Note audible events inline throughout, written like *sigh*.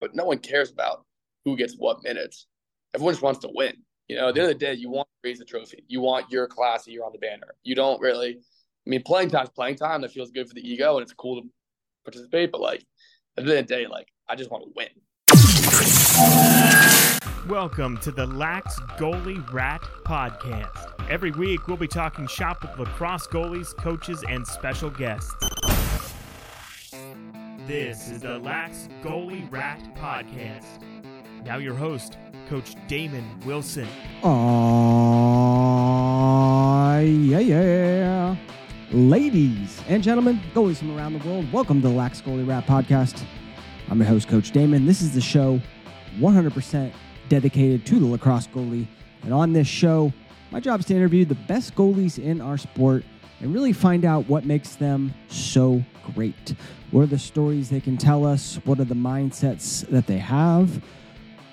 but no one cares about who gets what minutes. Everyone just wants to win. You know, at the end of the day, you want to raise the trophy. You want your class that you're on the banner. You don't really. I mean, playing time's playing time. That feels good for the ego, and it's cool to participate. But like, at the end of the day, like, I just want to win. Welcome to the Lax Goalie Rat Podcast. Every week, we'll be talking shop with lacrosse goalies, coaches, and special guests. This is the Lax Goalie Rat Podcast. Now, your host, Coach Damon Wilson. Aw, yeah, yeah. Ladies and gentlemen, goalies from around the world, welcome to the Lax Goalie Rat Podcast. I'm your host, Coach Damon. This is the show 100% dedicated to the lacrosse goalie. And on this show, my job is to interview the best goalies in our sport and really find out what makes them so great. What are the stories they can tell us? What are the mindsets that they have?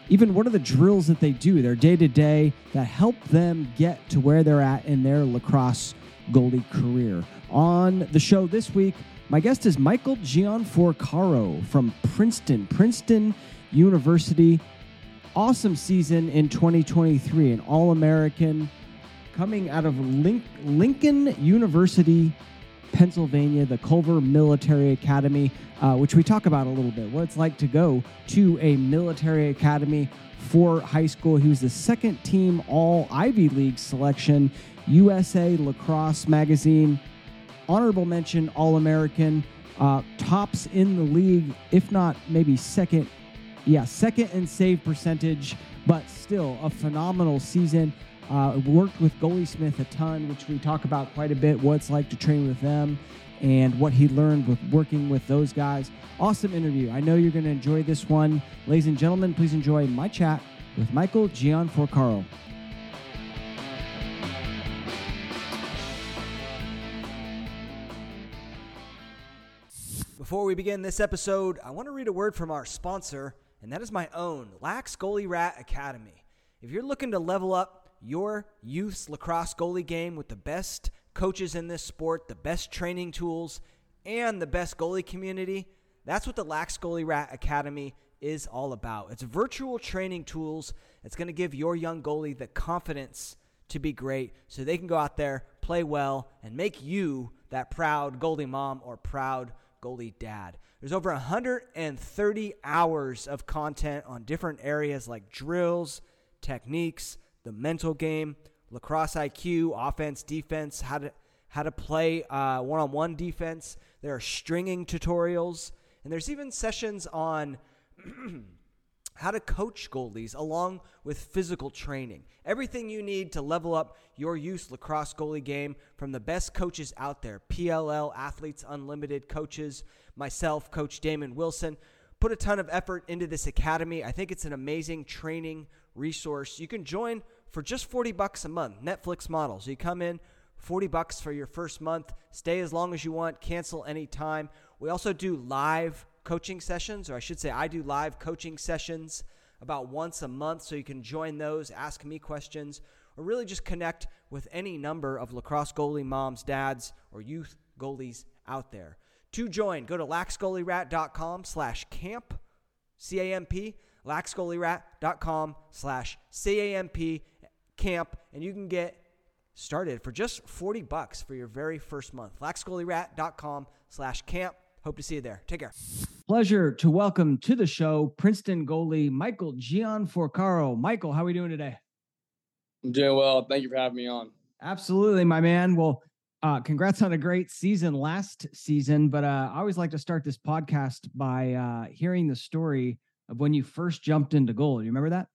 Even what are the drills that they do, their day to day, that help them get to where they're at in their lacrosse goalie career. On the show this week, my guest is Michael Gianforcaro from Princeton, Princeton University. Awesome season in 2023, an All American coming out of Lincoln University, Pennsylvania, the Culver Military Academy, uh, which we talk about a little bit. What it's like to go to a military academy for high school. He was the second team All Ivy League selection, USA Lacrosse Magazine, honorable mention All American, uh, tops in the league, if not maybe second. Yeah, second in save percentage, but still a phenomenal season. Uh, worked with Goaliesmith a ton, which we talk about quite a bit, what it's like to train with them and what he learned with working with those guys. Awesome interview. I know you're going to enjoy this one. Ladies and gentlemen, please enjoy my chat with Michael Gianforcaro. Before we begin this episode, I want to read a word from our sponsor, and that is my own, Lax Goalie Rat Academy. If you're looking to level up your youth's lacrosse goalie game with the best coaches in this sport, the best training tools, and the best goalie community, that's what the Lax Goalie Rat Academy is all about. It's virtual training tools It's going to give your young goalie the confidence to be great so they can go out there, play well, and make you that proud goalie mom or proud goalie dad. There's over 130 hours of content on different areas like drills, techniques, the mental game, lacrosse IQ, offense, defense, how to how to play uh, one-on-one defense. There are stringing tutorials, and there's even sessions on *clears throat* how to coach goalies along with physical training. Everything you need to level up your youth lacrosse goalie game from the best coaches out there PLL, Athletes Unlimited coaches, myself, Coach Damon Wilson. Put a ton of effort into this academy. I think it's an amazing training resource. You can join for just 40 bucks a month, Netflix model. So you come in, 40 bucks for your first month, stay as long as you want, cancel anytime. We also do live coaching sessions, or I should say, I do live coaching sessions about once a month. So you can join those, ask me questions, or really just connect with any number of lacrosse goalie moms, dads, or youth goalies out there. To join, go to laxgoalierat.com slash camp, C-A-M-P, laxgoalierat.com slash C-A-M-P, camp, and you can get started for just 40 bucks for your very first month. laxgoalierat.com slash camp. Hope to see you there. Take care. Pleasure to welcome to the show Princeton goalie Michael Gianforcaro. Michael, how are we doing today? I'm doing well. Thank you for having me on. Absolutely, my man. Well, uh, congrats on a great season last season, but uh, I always like to start this podcast by uh, hearing the story of when you first jumped into goal. Do you remember that?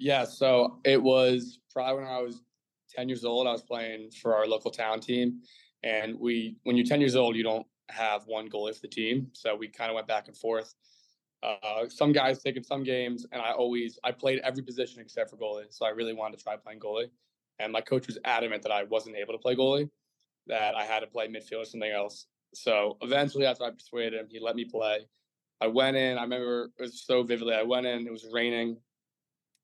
Yeah, so it was probably when I was 10 years old. I was playing for our local town team. And we, when you're 10 years old, you don't have one goalie for the team. So we kind of went back and forth. Uh, some guys taking some games, and I always I played every position except for goalie. So I really wanted to try playing goalie. And my coach was adamant that I wasn't able to play goalie, that I had to play midfield or something else. So eventually, after I persuaded him, he let me play. I went in. I remember it was so vividly. I went in. It was raining.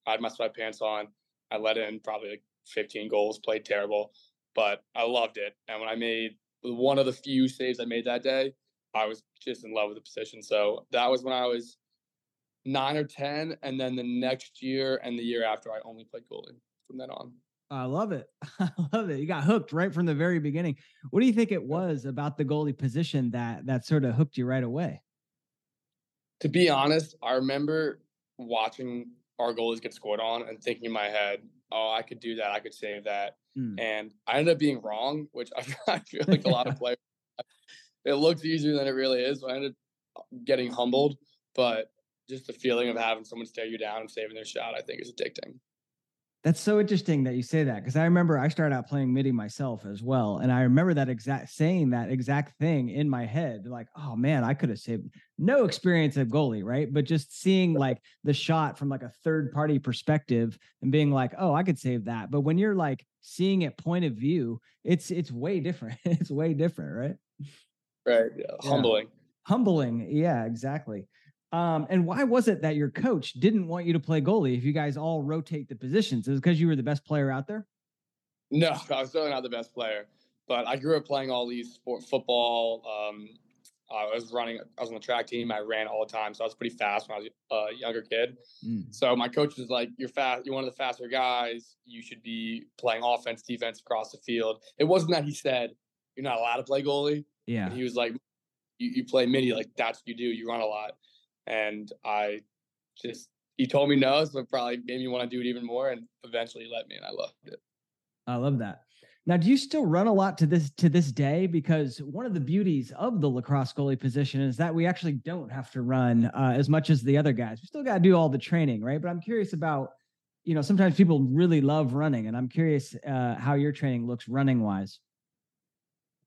I had my sweatpants on. I let in probably like 15 goals. Played terrible, but I loved it. And when I made one of the few saves I made that day, I was just in love with the position. So that was when I was nine or ten, and then the next year and the year after, I only played goalie from then on. I love it. *laughs* I love it. You got hooked right from the very beginning. What do you think it was about the goalie position that that sort of hooked you right away? To be honest, I remember watching our goalies get scored on and thinking in my head, "Oh, I could do that. I could save that." Mm. And I ended up being wrong, which *laughs* I, I feel like a lot of *laughs* players. It looks easier than it really is. So I ended up getting humbled, but just the feeling of having someone stare you down and saving their shot, I think, is addicting. That's so interesting that you say that because I remember I started out playing midi myself as well, and I remember that exact saying that exact thing in my head, like, "Oh man, I could have saved." No experience of goalie, right? But just seeing like the shot from like a third party perspective and being like, "Oh, I could save that." But when you're like seeing it point of view, it's it's way different. *laughs* it's way different, right? Right. Yeah. Yeah. Humbling. Humbling. Yeah. Exactly. Um, and why was it that your coach didn't want you to play goalie if you guys all rotate the positions? Is it because you were the best player out there? No, *laughs* I was certainly not the best player, but I grew up playing all these sport, football. Um, I was running. I was on the track team. I ran all the time, so I was pretty fast when I was a younger kid. Mm. So my coach was like, "You're fast. You're one of the faster guys. You should be playing offense, defense across the field." It wasn't that he said you're not allowed to play goalie. Yeah, he was like, you, "You play mini. Like that's what you do. You run a lot." And I just he told me no, so it probably made me want to do it even more, and eventually he let me, and I loved it. I love that. Now, do you still run a lot to this to this day? Because one of the beauties of the lacrosse goalie position is that we actually don't have to run uh, as much as the other guys. We still got to do all the training, right? But I'm curious about, you know, sometimes people really love running, and I'm curious uh, how your training looks running wise.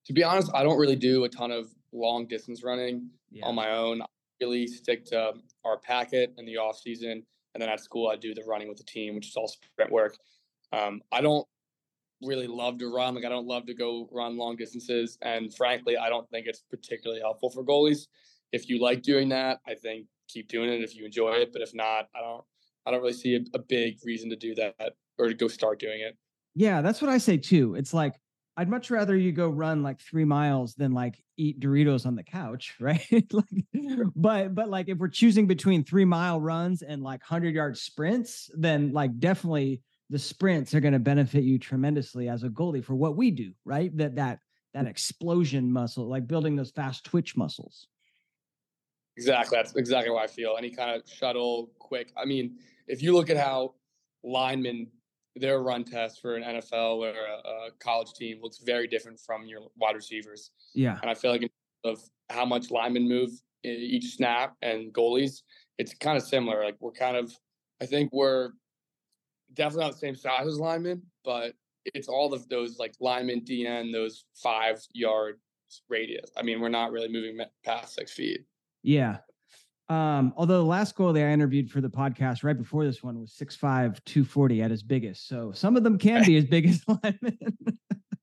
To be honest, I don't really do a ton of long distance running yeah. on my own really stick to our packet in the off season, and then at school I do the running with the team, which is all sprint work. Um, I don't really love to run. Like I don't love to go run long distances, and frankly, I don't think it's particularly helpful for goalies. If you like doing that, I think keep doing it if you enjoy it. But if not, I don't. I don't really see a, a big reason to do that or to go start doing it. Yeah, that's what I say too. It's like I'd much rather you go run like three miles than like eat Doritos on the couch, *laughs* right? like, but but like if we're choosing between three mile runs and like hundred yard sprints, then like definitely the sprints are going to benefit you tremendously as a goalie for what we do, right? That that that mm. explosion muscle, like building those fast twitch muscles. Exactly. That's exactly what I feel. Any kind of shuttle, quick. I mean, if you look at how linemen their run test for an NFL or a, a, college team looks very different from your wide receivers. Yeah. And I feel like of how much linemen move each snap and goalies, it's kind of similar. Like we're kind of, I think we're definitely not the same size as linemen, but it's all of those like linemen, DN, those five yard radius. I mean, we're not really moving past six feet. Yeah. Um, although the last goalie I interviewed for the podcast right before this one was 6'5, 240 at his biggest. So some of them can be as big as *laughs* linemen.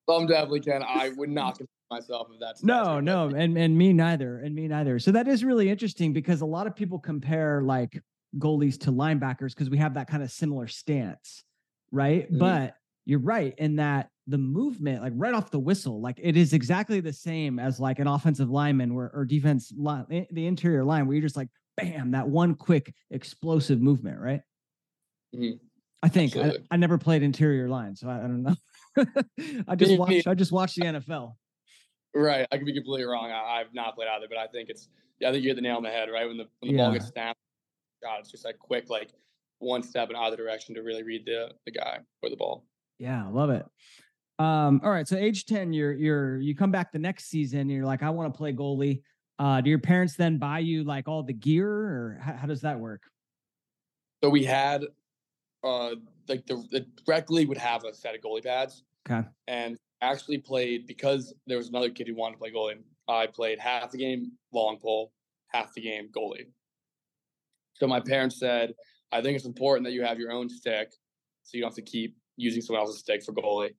some definitely can. I would not consider myself of that. No, no, and, and me neither. And me neither. So that is really interesting because a lot of people compare like goalies to linebackers because we have that kind of similar stance, right? Mm-hmm. But you're right in that the movement, like right off the whistle, like it is exactly the same as like an offensive lineman or, or defense line, eh, the interior line, where you're just like, bam, that one quick explosive movement, right? Mm-hmm. I think I, I, never played interior line, so I, I don't know. *laughs* I just watched. I just watched the NFL. Right, I could be completely wrong. I, have not played either, but I think it's. Yeah, I think you hit the nail on the head. Right when the when the yeah. ball gets snapped, God, it's just like quick, like one step in either direction to really read the the guy or the ball. Yeah, I love it. Um, all right. So age 10, you're you're you come back the next season, you're like, I want to play goalie. Uh, do your parents then buy you like all the gear or how, how does that work? So we had uh like the, the rec league would have a set of goalie pads. Okay. And actually played because there was another kid who wanted to play goalie. I played half the game long pole, half the game goalie. So my parents said, I think it's important that you have your own stick so you don't have to keep using someone else's stick for goalie.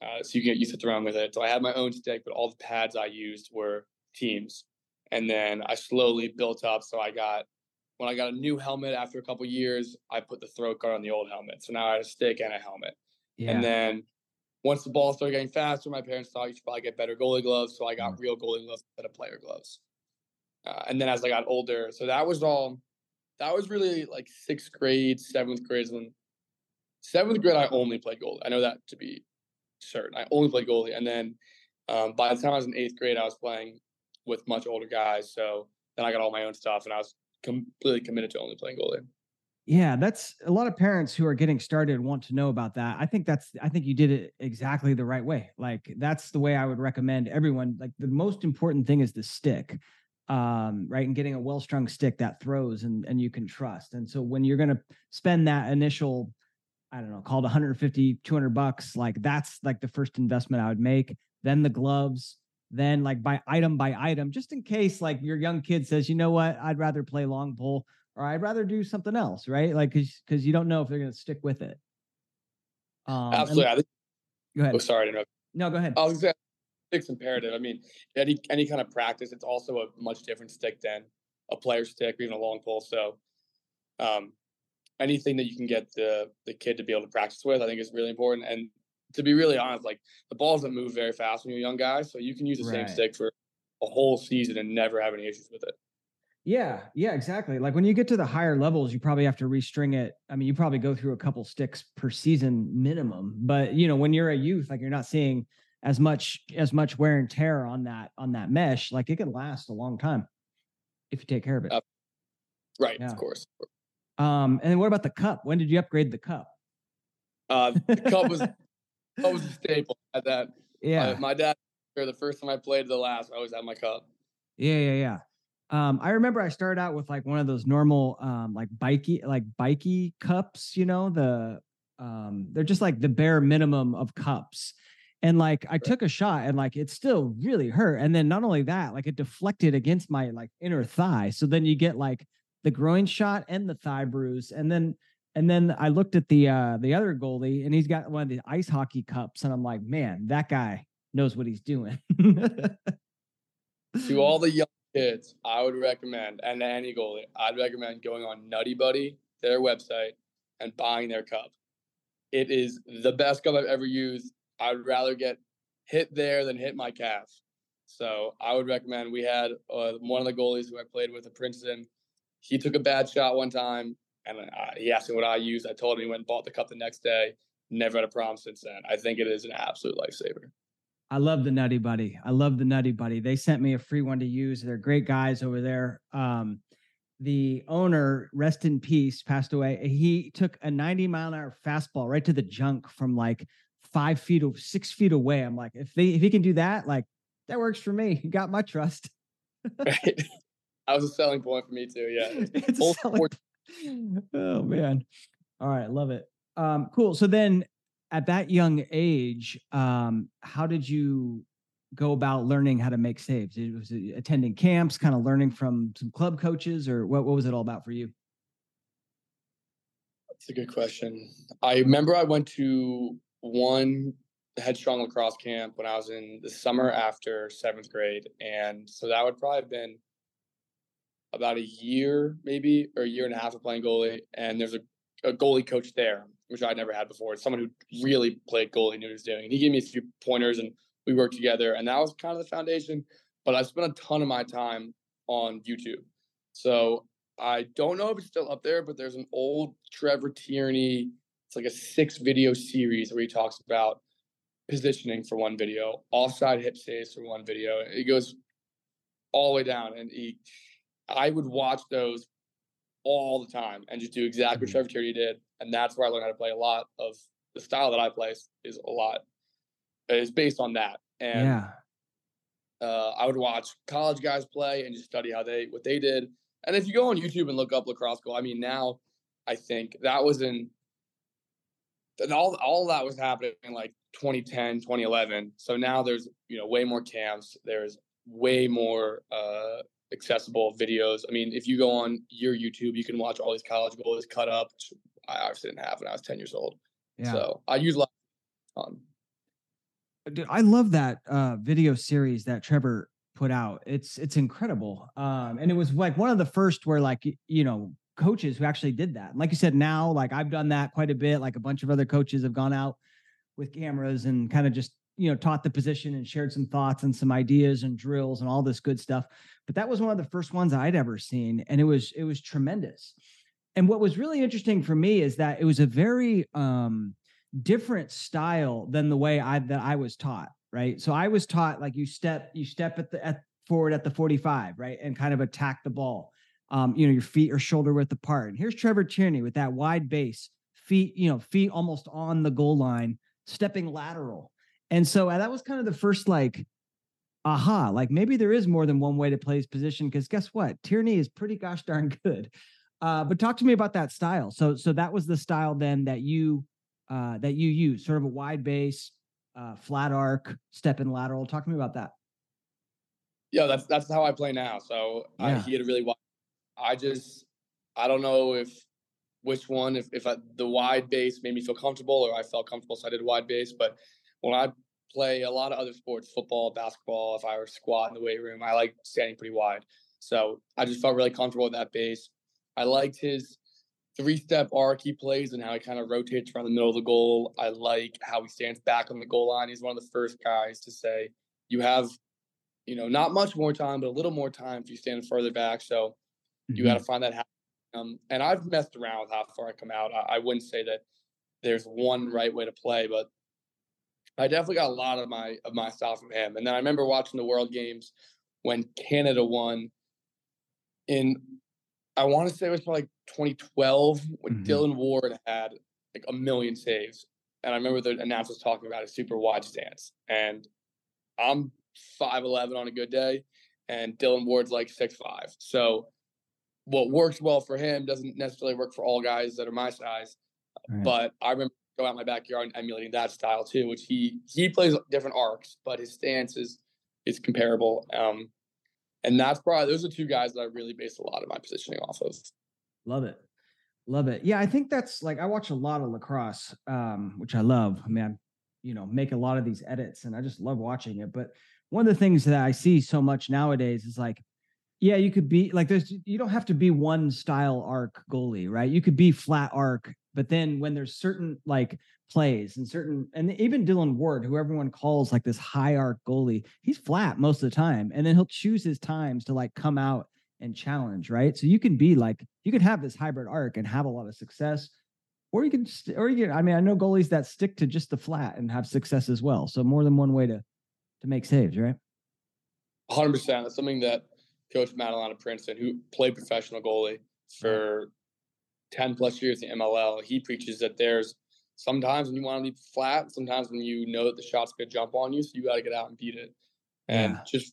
Uh, so you can get used to throwing with it. So I had my own stick, but all the pads I used were teams. And then I slowly built up. So I got when I got a new helmet after a couple years, I put the throat guard on the old helmet. So now I had a stick and a helmet. Yeah. And then once the ball started getting faster, my parents thought you should probably get better goalie gloves. So I got mm. real goalie gloves instead of player gloves. Uh, and then as I got older, so that was all that was really like sixth grade, seventh grade. When seventh grade, I only played goalie. I know that to be certain. I only played goalie, and then um, by the time I was in eighth grade, I was playing with much older guys. So then I got all my own stuff, and I was completely committed to only playing goalie. Yeah, that's a lot of parents who are getting started want to know about that. I think that's I think you did it exactly the right way. Like that's the way I would recommend everyone. Like the most important thing is the stick. Um, right. And getting a well-strung stick that throws and and you can trust. And so when you're gonna spend that initial, I don't know, called 150, 200 bucks, like that's like the first investment I would make. Then the gloves, then like by item by item, just in case like your young kid says, you know what, I'd rather play long pole or I'd rather do something else, right? Like because because you don't know if they're going to stick with it. Um, Absolutely. And, go ahead. Oh, sorry to interrupt. No, go ahead. I was stick's imperative. I mean, any any kind of practice, it's also a much different stick than a player stick or even a long pole. So, um, anything that you can get the the kid to be able to practice with, I think is really important. And to be really honest, like the balls don't move very fast when you're a young guy, so you can use the right. same stick for a whole season and never have any issues with it. Yeah, yeah, exactly. Like when you get to the higher levels, you probably have to restring it. I mean, you probably go through a couple sticks per season minimum. But you know, when you're a youth, like you're not seeing as much as much wear and tear on that on that mesh. Like it can last a long time if you take care of it. Uh, right, yeah. of course. Um, and then what about the cup? When did you upgrade the cup? Uh, *laughs* the cup was that was a staple at that. Yeah, uh, my dad. The first time I played to the last, I always had my cup. Yeah, yeah, yeah. Um, I remember I started out with like one of those normal um like bikey like bikey cups, you know, the um they're just like the bare minimum of cups. And like I took a shot and like it still really hurt. And then not only that, like it deflected against my like inner thigh. So then you get like the groin shot and the thigh bruise. And then and then I looked at the uh the other goalie and he's got one of the ice hockey cups. And I'm like, man, that guy knows what he's doing. *laughs* to all *laughs* the young kids, I would recommend, and any goalie, I'd recommend going on Nutty Buddy, their website, and buying their cup. It is the best cup I've ever used. I'd rather get hit there than hit my calf. So I would recommend. We had uh, one of the goalies who I played with at Princeton. He took a bad shot one time, and I, he asked me what I used. I told him he went and bought the cup the next day. Never had a problem since then. I think it is an absolute lifesaver. I love the Nutty Buddy. I love the Nutty Buddy. They sent me a free one to use. They're great guys over there. Um, the owner, rest in peace, passed away. He took a 90 mile an hour fastball right to the junk from like five feet or six feet away. I'm like, if they if he can do that, like that works for me. He got my trust. right. *laughs* *laughs* *laughs* That was a selling point for me too. Yeah. *laughs* It's *laughs* oh man. All right, love it. Um, cool. So then at that young age, um, how did you go about learning how to make saves? It was attending camps, kind of learning from some club coaches, or what, what was it all about for you? That's a good question. I remember I went to one headstrong lacrosse camp when I was in the summer after seventh grade. And so that would probably have been about a year, maybe, or a year and a half of playing goalie. And there's a, a goalie coach there which I'd never had before. It's someone who really played goalie, knew what he was doing. And he gave me a few pointers and we worked together. And that was kind of the foundation. But I spent a ton of my time on YouTube. So I don't know if it's still up there, but there's an old Trevor Tierney. It's like a six video series where he talks about positioning for one video, offside hip saves for one video. It goes all the way down. And he, I would watch those all the time and just do exactly what mm-hmm. Trevor Tierney did and that's where I learned how to play a lot of the style that I play is a lot is based on that. And yeah. uh, I would watch college guys play and just study how they what they did. And if you go on YouTube and look up lacrosse goal, I mean now I think that was in all all that was happening in like 2010, 2011. So now there's you know way more camps. There's way more uh, accessible videos. I mean, if you go on your YouTube, you can watch all these college goals cut up, I obviously didn't have when I was 10 years old. Yeah. So I use a lot. Um, Dude, I love that uh, video series that Trevor put out. It's it's incredible. Um, and it was like one of the first where like you know coaches who actually did that. And like you said, now like I've done that quite a bit. Like a bunch of other coaches have gone out with cameras and kind of just you know, taught the position and shared some thoughts and some ideas and drills and all this good stuff. But that was one of the first ones I'd ever seen, and it was it was tremendous. And what was really interesting for me is that it was a very um, different style than the way I that I was taught. Right. So I was taught like you step you step at the at forward at the 45, right, and kind of attack the ball. Um, you know, your feet are shoulder width apart. And here's Trevor Tierney with that wide base, feet, you know, feet almost on the goal line, stepping lateral. And so uh, that was kind of the first like, aha, like maybe there is more than one way to play his position. Because guess what, Tierney is pretty gosh darn *laughs* good. Uh, but talk to me about that style. So, so that was the style then that you uh, that you use, sort of a wide base, uh, flat arc, step and lateral. Talk to me about that. Yeah, that's that's how I play now. So yeah. I, he had a really wide. I just I don't know if which one if if I, the wide base made me feel comfortable or I felt comfortable, so I did wide base. But when I play a lot of other sports, football, basketball, if I were squat in the weight room, I like standing pretty wide. So I just felt really comfortable with that base. I liked his three step arc he plays and how he kind of rotates around the middle of the goal. I like how he stands back on the goal line. He's one of the first guys to say, you have you know, not much more time, but a little more time if you stand further back. So mm-hmm. you got to find that. Um, and I've messed around with how far I come out. I, I, wouldn't say that there's one right way to play, but I definitely got a lot of my of my style from him. And then I remember watching the World Games when Canada won in I want to say it was like 2012 when mm-hmm. Dillon Ward had like a million saves. And I remember the announcers talking about a super wide stance. And I'm five eleven on a good day, and Dillon Ward's like six five. So what works well for him doesn't necessarily work for all guys that are my size. Right. But I remember go out my backyard and emulating that style too, which he he plays different arcs, but his stance is is comparable. Um, and that's probably those are two guys that I really base a lot of my positioning off of. Love it. Love it. Yeah, I think that's like I watch a lot of lacrosse, um, which I love. I mean, I, you know, make a lot of these edits and I just love watching it. But one of the things that I see so much nowadays is like, yeah, you could be like there's you don't have to be one style arc goalie, right? You could be flat arc, but then when there's certain like plays and certain and even Dillon Ward, who everyone calls like this high arc goalie, he's flat most of the time. And then he'll choose his times to like come out and challenge, right? So you can be like you can have this hybrid arc and have a lot of success. Or you can, or you can. I mean, I know goalies that stick to just the flat and have success as well. So more than one way to to make saves, right? 100%. That's something that Coach Madalon Princeton, who played professional goalie for 10 plus years in MLL, he preaches that there's sometimes when you want to be flat, sometimes when you know that the shot's going to jump on you, so you got to get out and beat it. And yeah. just,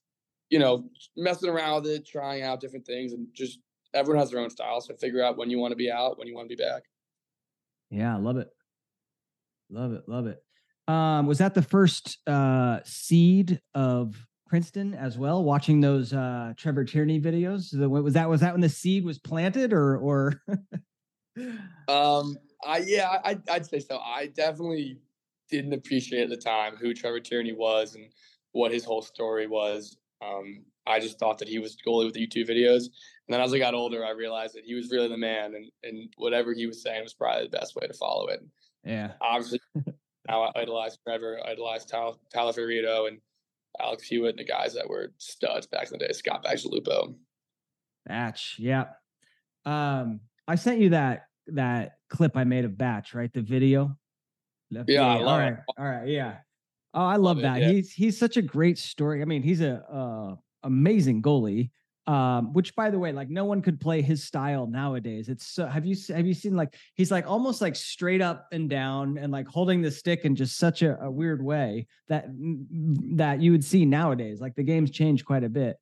you know, messing around with it, trying out different things, and just everyone has their own style. So figure out when you want to be out, when you want to be back. Yeah, love it. Love it. Love it. Um, was that the first uh, seed of Princeton as well? Watching those uh, Trevor Tierney videos, was that was that when the seed was planted, or or? *laughs* um, I yeah, I, I'd say so. I definitely didn't appreciate at the time who Trevor Tierney was and what his whole story was. Um, I just thought that he was goalie with the YouTube videos. And then as I got older, I realized that he was really the man and, and whatever he was saying was probably the best way to follow it. Yeah. Obviously, *laughs* now I idolize Trevor, I idolize Tal- Tyler Fiorito and Alex Hewitt and the guys that were studs back in the day, Scott Bacigalupo. Batch, yeah. Um, I sent you that that clip I made of Batch, right? The video. Left yeah, I love all right, it. all right, yeah. Oh, I love, love that. It, yeah. He's he's such a great story. I mean, he's a uh, amazing goalie. Um, which by the way, like no one could play his style nowadays. It's so have you have you seen like he's like almost like straight up and down and like holding the stick in just such a, a weird way that that you would see nowadays. Like the game's changed quite a bit.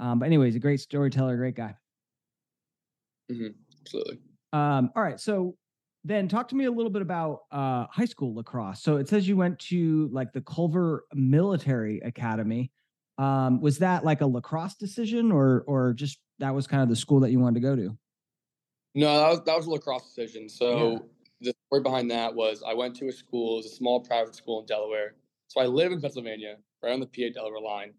Um, but anyways, a great storyteller, great guy. Mm-hmm. Absolutely. Um, all right, so then talk to me a little bit about uh, high school lacrosse. So it says you went to like the Culver Military Academy. Um, was that like a lacrosse decision, or or just that was kind of the school that you wanted to go to? No, that was that was a lacrosse decision. So yeah. the story behind that was I went to a school, it was a small private school in Delaware. So I live in Pennsylvania, right on the PA Delaware line.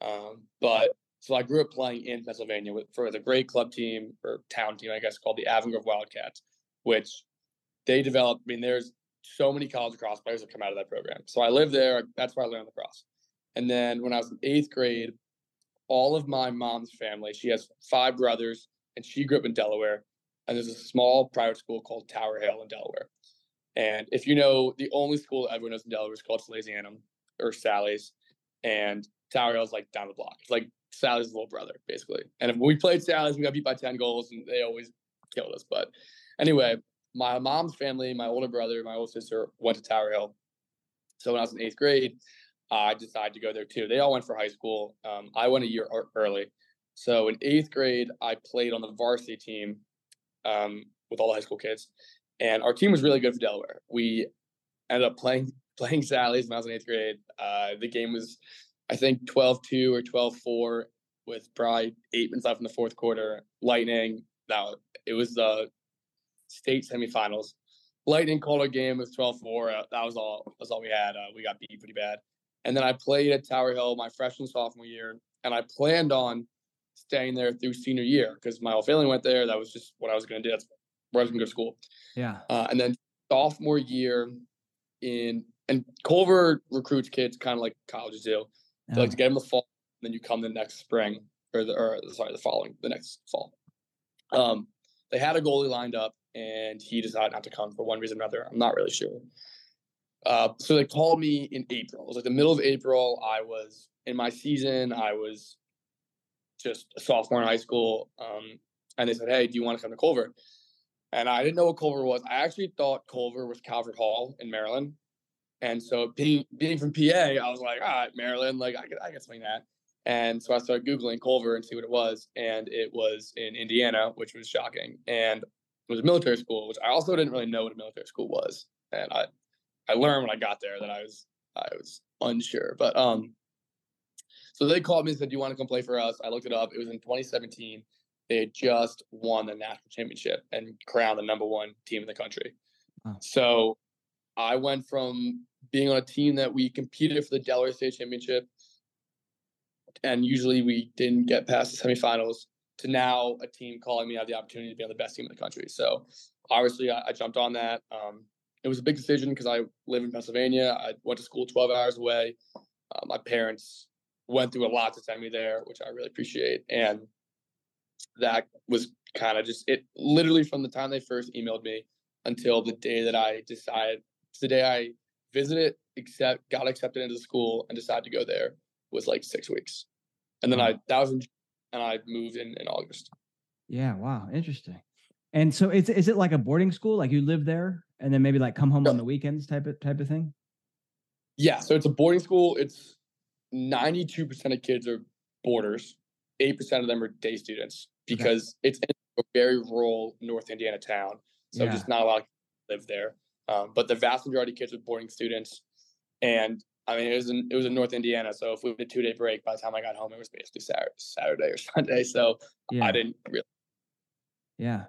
Um, but so I grew up playing in Pennsylvania with, for the great club team or town team, I guess, called the Avon Grove Wildcats, which they developed. I mean, there's so many college lacrosse players have come out of that program. So I lived there. That's where I learned lacrosse. And then when I was in eighth grade, all of my mom's family, she has five brothers, and she grew up in Delaware. And there's a small private school called Tower Hill in Delaware. And if you know, the only school everyone knows in Delaware is called Salesianum or Sally's. And Tower Hill is like down the block. It's like Sally's little brother, basically. And if we played Sally's, we got beat by 10 goals and they always killed us. But anyway, my mom's family, my older brother, my older sister went to Tower Hill. So when I was in eighth grade, I decided to go there too. They all went for high school. Um, I went a year early. So in eighth grade, I played on the varsity team um, with all the high school kids, and our team was really good for Delaware. We ended up playing *laughs* playing Sally's when I was in eighth grade. Uh, the game was, I think, 12-2 or 12-4 with probably eight minutes left in the fourth quarter. Lightning. now it was the state semifinals. Lightning called a game. It was 12-4. Uh, that was all. That was all we had. Uh, we got beat pretty bad. And then I played at Tower Hill my freshman sophomore year, and I planned on staying there through senior year because my whole family went there. That was just what I was going to do. That's where I was going to go to school. Yeah. Uh, and then sophomore year in and Culver recruits kids kind of like colleges do. Like to get them the fall, and then you come the next spring or the or sorry the following the next fall. Um, they had a goalie lined up, and he decided not to come for one reason or another. I'm not really sure. Uh, so they called me in April. It was like the middle of April. I was in my season. I was just a sophomore in high school. Um, and they said, Hey, do you want to come to Culver? And I didn't know what Culver was. I actually thought Culver was Calvert Hall in Maryland. And so being being from PA, I was like, all right, Maryland, like I could I could swing that. And so I started Googling Culver and see what it was. And it was in Indiana, which was shocking. And it was a military school, which I also didn't really know what a military school was. And I I learned when I got there that I was I was unsure. But um so they called me and said, Do you want to come play for us? I looked it up. It was in 2017. They had just won the national championship and crowned the number one team in the country. Wow. So I went from being on a team that we competed for the Delaware State Championship, and usually we didn't get past the semifinals, to now a team calling me out the opportunity to be on the best team in the country. So obviously I, I jumped on that. Um, it was a big decision because I live in Pennsylvania. I went to school 12 hours away. Uh, my parents went through a lot to send me there, which I really appreciate. And that was kind of just it literally from the time they first emailed me until the day that I decided the day I visited, accept got accepted into the school and decided to go there was like six weeks. And then I that was in, and I moved in in August. Yeah, wow, interesting. And so is is it like a boarding school? Like you live there and then maybe like come home on the weekends type of type of thing? Yeah, so it's a boarding school. It's 92% of kids are boarders. 8% of them are day students because okay. it's a very rural North Indiana town. So yeah. just not a lot of live there. Um, but the vast majority of kids are boarding students. And I mean, it was in, it was in North Indiana. So if we had a two day break, by the time I got home, it was basically Saturday, Saturday or *laughs* Sunday. So yeah. I didn't really. Yeah.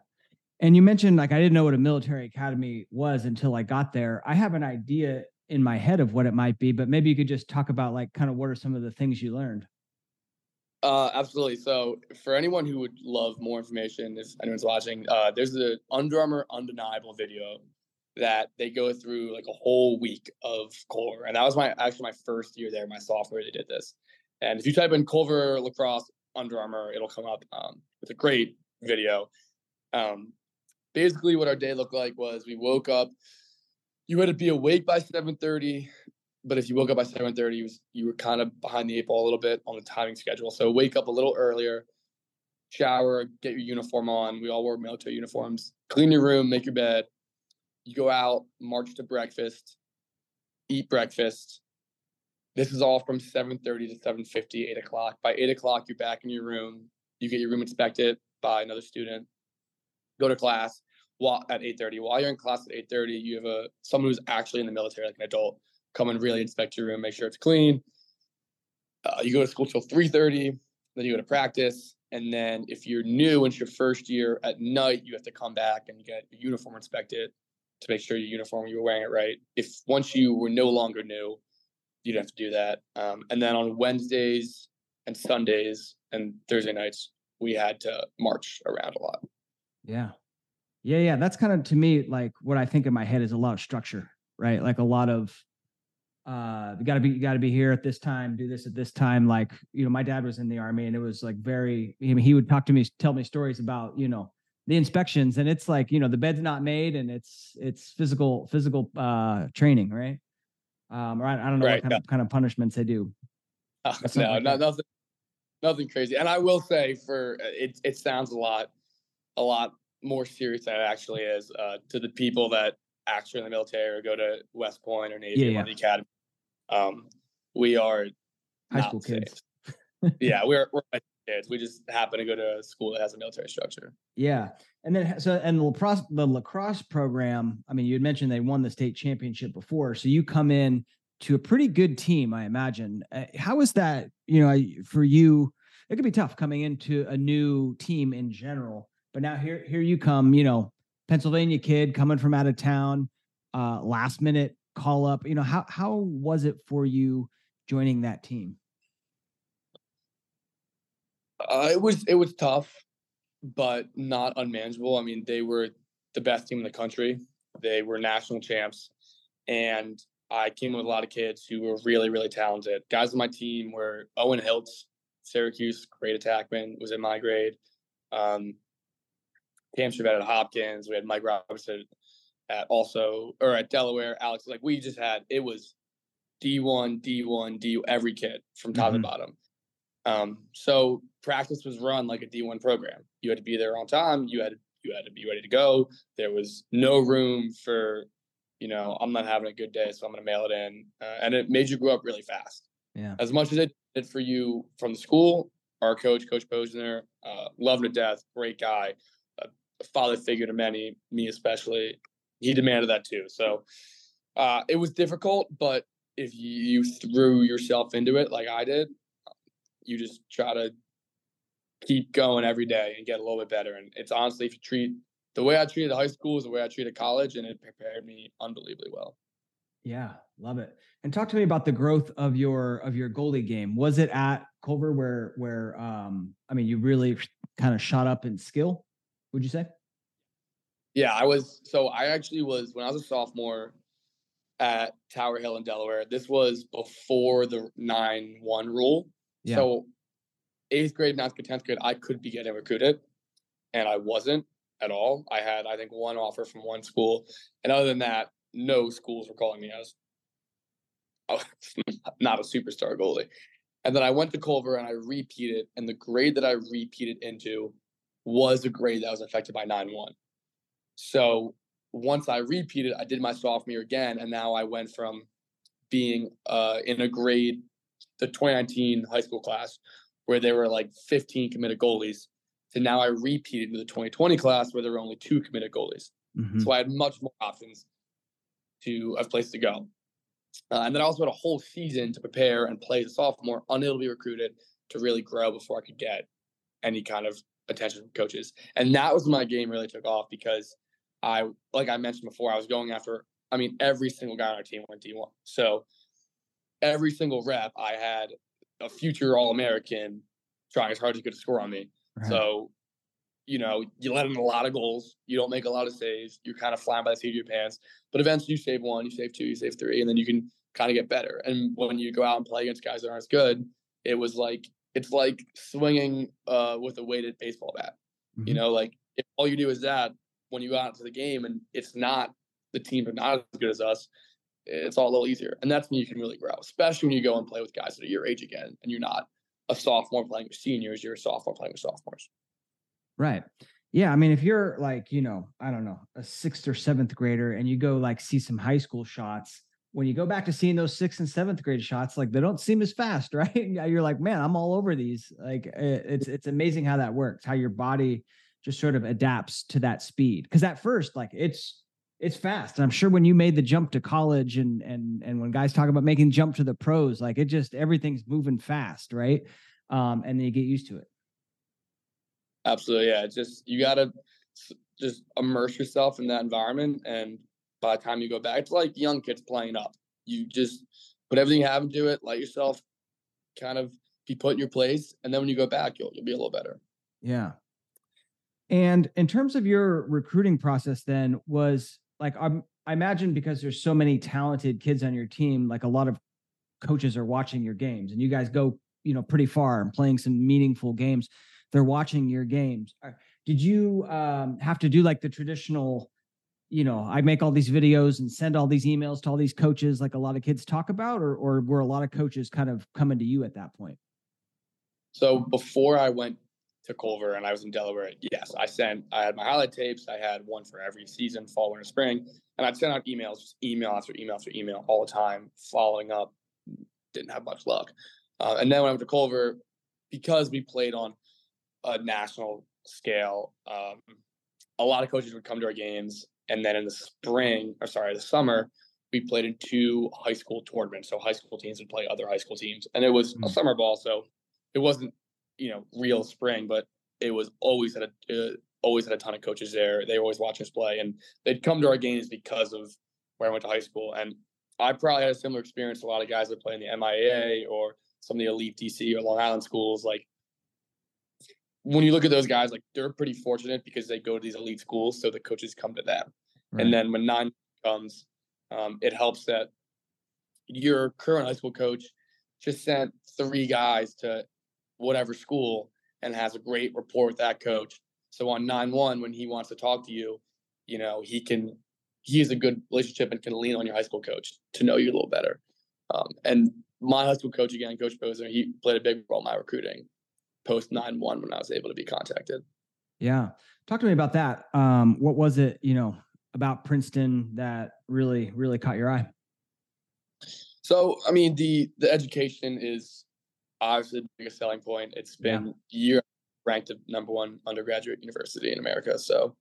And you mentioned like I didn't know what a military academy was until I got there. I have an idea in my head of what it might be, but maybe you could just talk about like kind of what are some of the things you learned. Uh, absolutely. So, for anyone who would love more information, if anyone's watching, uh, there's the Under Armour Undeniable video that they go through like a whole week of Culver, and that was my actually my first year there, my sophomore. They did this, and if you type in Culver lacrosse Under Armour, it'll come up. Um, it's a great video. Um, basically, what our day looked like was we woke up. You had to be awake by seven thirty, but if you woke up by seven thirty, you, you were kind of behind the eight ball a little bit on the timing schedule. So wake up a little earlier, shower, get your uniform on. We all wore military uniforms. Clean your room, make your bed. You go out, march to breakfast, eat breakfast. This is all from 7.30 to 7.50, 8 o'clock. By 8 o'clock, you're back in your room. You get your room inspected by another student. Go to class while, at 8.30. While you're in class at 8.30, you have a someone who's actually in the military, like an adult, come and really inspect your room, make sure it's clean. Uh, you go to school till 3.30, then you go to practice. And then if you're new it's your first year at night, you have to come back and get your uniform inspected to make sure your uniform you were wearing it right. If once you were no longer new, you'd have to do that. Um, and then on Wednesdays and Sundays and Thursday nights, we had to march around a lot. Yeah. Yeah, yeah. That's kind of to me like what I think in my head is a lot of structure, right? Like a lot of uh you gotta be you gotta be here at this time, do this at this time. Like, you know, my dad was in the army and it was like very I mean, he would talk to me, tell me stories about, you know, the inspections and it's like, you know, the bed's not made and it's it's physical, physical uh training, right? Um, or I, I don't know Right, what kind yeah. of kind of punishments they do. Uh, not no, like no, nothing, nothing crazy. And I will say, for uh, it, it sounds a lot, a lot more serious than it actually is uh, to the people that actually in the military or go to West Point or Navy Yeah, or yeah. of the academy. Um, we are High school kids. safe. *laughs* yeah, we're we're kids. We just happen to go to a school that has a military structure. Yeah. And then so and the lacrosse the lacrosse program, I mean, you had mentioned they won the state championship before. So you come in to a pretty good team, I imagine. Uh, How is that, you know, for you? It could be tough coming into a new team in general. But now here here you come, you know, Pennsylvania kid coming from out of town, uh last minute call up. You know, how how was it for you joining that team? Uh, it was it was tough, but not unmanageable. I mean, they were the best team in the country. They were national champs, and I came with a lot of kids who were really really talented. Guys on my team were Owen Hiltz, Syracuse, great attackman, was in my grade. Um, Cam Chevette at Hopkins. We had Mike Robinson at also or at Delaware. Alex, like we just had it was D one, D one, D every kid from top Mhm. to bottom. Um, so practice was run like a D1 program. You had to be there on time. You had you had to be ready to go. There was no room for, you know, I'm not having a good day, so I'm going to mail it in, uh, and it made you grow up really fast. Yeah. As much as it did for you from the school, our coach, Coach Posner, uh, love to death, great guy, a a father figure to many, me especially. He demanded that too. So uh, it was difficult, but if you threw yourself into it like I did, you just try to keep going every day and get a little bit better. And it's honestly, if you treat the way I treated high school is the way I treated college, and it prepared me unbelievably well. Yeah, love it. And talk to me about the growth of your of your goalie game. Was it at Culver where where um I mean you really kind of shot up in skill? Would you say? Yeah, I was. So I actually was when I was a sophomore at Tower Hill in Delaware. This was before the nine one rule. Yeah. So eighth grade, ninth grade, tenth grade, I could be getting recruited, and I wasn't at all. I had I think one offer from one school, and other than that, no schools were calling me as oh, *laughs* not a superstar goalie. And then I went to Culver and I repeated, and the grade that I repeated into was a grade that was affected by nine one. So once I repeated, I did my sophomore again, and now I went from being uh, in a grade, the 2019 high school class, where there were like 15 committed goalies, to now I repeated into the 2020 class where there were only two committed goalies. Mhm. So I had much more options to of place to go. Uh, and then I also had a whole season to prepare and play as a sophomore, unable to be recruited to really grow before I could get any kind of attention from coaches. And that was my game really took off because I, like I mentioned before, I was going after, I mean, every single guy on our team went D1. So every single rep, I had a future All American trying as hard as he could to score on me. Right. So, you know, you let in a lot of goals. You don't make a lot of saves. You're kind of flying by the seat of your pants. But eventually, you save one, you save two, you save three, and then you can kind of get better. And when you go out and play against guys that aren't as good, it was like it's like swinging uh, with a weighted baseball bat. You Mhm. know, like if all you do is that when you go out to the game, and it's not the team are not as good as us. It's all a little easier, and that's when you can really grow, especially when you go and play with guys that are your age again, and you're not a sophomore playing with seniors. You're a sophomore playing with sophomores. Right. Yeah. I mean, if you're like, you know, I don't know, a sixth or seventh grader and you go like see some high school shots, when you go back to seeing those sixth and seventh grade shots, like they don't seem as fast, *laughs* right? You're like, man, I'm all over these. Like it's it's amazing how that works, how your body just sort of adapts to that speed. Cause at first, like it's it's fast. And I'm sure when you made the jump to college and and and when guys talk about making jump to the pros, like it just everything's moving fast, right? Um, and then you get used to it. Absolutely, yeah. It's just you gotta just immerse yourself in that environment, and by the time you go back, it's like young kids playing up. You just put everything you have into it, let yourself kind of be put in your place, and then when you go back, you'll you'll be a little better. Yeah. And in terms of your recruiting process, then was like, um, I imagine because there's so many talented kids on your team, like a lot of coaches are watching your games and you guys go, you know, pretty far and playing some meaningful games. They're watching your games. Uh, did you um, have to do like the traditional, you know, I make all these videos and send all these emails to all these coaches like a lot of kids talk about, or or were a lot of coaches kind of coming to you at that point? So before I went to Culver and I was in Delaware, yes, I sent, I had my highlight tapes. I had one for every season, fall, winter, spring. And I'd send out emails, just email after email after email all the time, following up. Didn't have much luck. Uh, and then when I went to Culver, because we played on a national scale, um, a lot of coaches would come to our games. And then in the spring, or sorry, the summer, we played in two high school tournaments. So high school teams would play other high school teams. And it was mm-hmm. a summer ball. So it wasn't you know real spring, but it was always had a uh, always had a ton of coaches there. They always watch us play, and they'd come to our games because of where I went to high school. And I probably had a similar experience. A lot of guys that play in the MIA or some of the elite DC or Long Island schools. Like when you look at those guys, like they're pretty fortunate because they go to these elite schools, so the coaches come to them. Right. And then when nine comes, um, it helps that your current high school coach just sent three guys to whatever school and has a great rapport with that coach. So on 9 1, when he wants to talk to you, you know, he can, he has a good relationship and can lean on your high school coach to know you a little better. Um, and my high school coach, again, Coach Poser, he played a big role in my recruiting post 9 1 when I was able to be contacted. Yeah. Talk to me about that. Um, what was it, you know, about Princeton that really, really caught your eye? So, I mean, the the education is obviously the biggest selling point. It's been yeah. year ranked number one undergraduate university in America. So,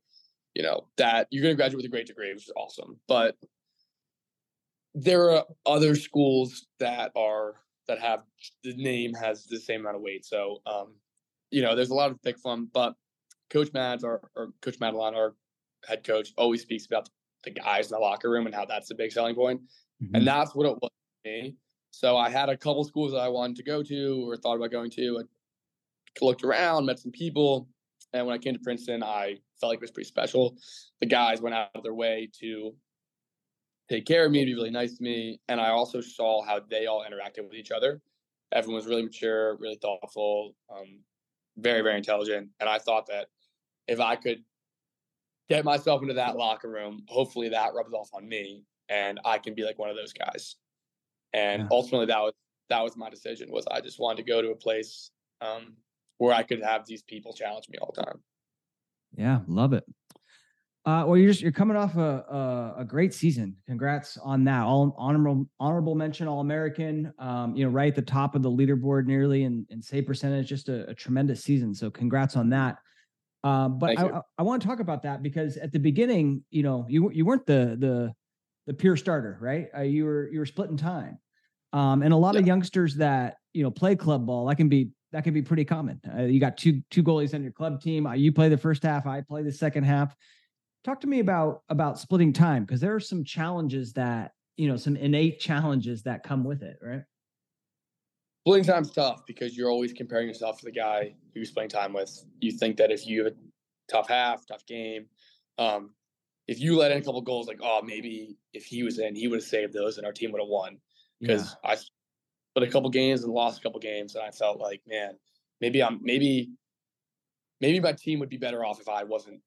you know, that you're going to graduate with a great degree, which is awesome. But there are other schools that are that have the name has the same amount of weight. So, um, you know, there's a lot of pick from, but Coach Mads or, or Coach Madalon, our head coach, always speaks about the guys in the locker room and how that's the big selling point. Mm-hmm. And that's what it was for me. So I had a couple schools that I wanted to go to or thought about going to. I looked around, met some people, and when I came to Princeton, I felt like it was pretty special. The guys went out of their way to take care of me, be really nice to me, and I also saw how they all interacted with each other. Everyone was really mature, really thoughtful, um, very, very intelligent, and I thought that if I could get myself into that locker room, hopefully that rubs off on me, and I can be like one of those guys and yeah. ultimately that was that was my decision was i just wanted to go to a place um, where i could have these people challenge me all the time yeah love it uh, well, you're just you're coming off a, a, a great season. Congrats on that. All honorable honorable mention, All American. Um, you know, right at the top of the leaderboard, nearly and and save percentage. Just a, a tremendous season. So congrats on that. Um, but I, I, I, want to talk about that because at the beginning, you know, you you weren't the the the pure starter, right? Uh, you were you were splitting time. Um, and a lot of youngsters that you know play club ball that can be that can be pretty common. Uh, you got two two goalies on your club team. Uh, you play the first half. I play the second half. Talk to me about about splitting time because there are some challenges that you know some innate challenges that come with it, right? Splitting time's tough because you're always comparing yourself to the guy you're playing time with. You think that if you have a tough half, tough game, um, if you let in a couple goals, like oh maybe if he was in, he would have saved those and our team would have won because yeah. I put a couple games and lost a couple games, and I felt like, man, maybe I'm maybe maybe my team would be better off if I wasn't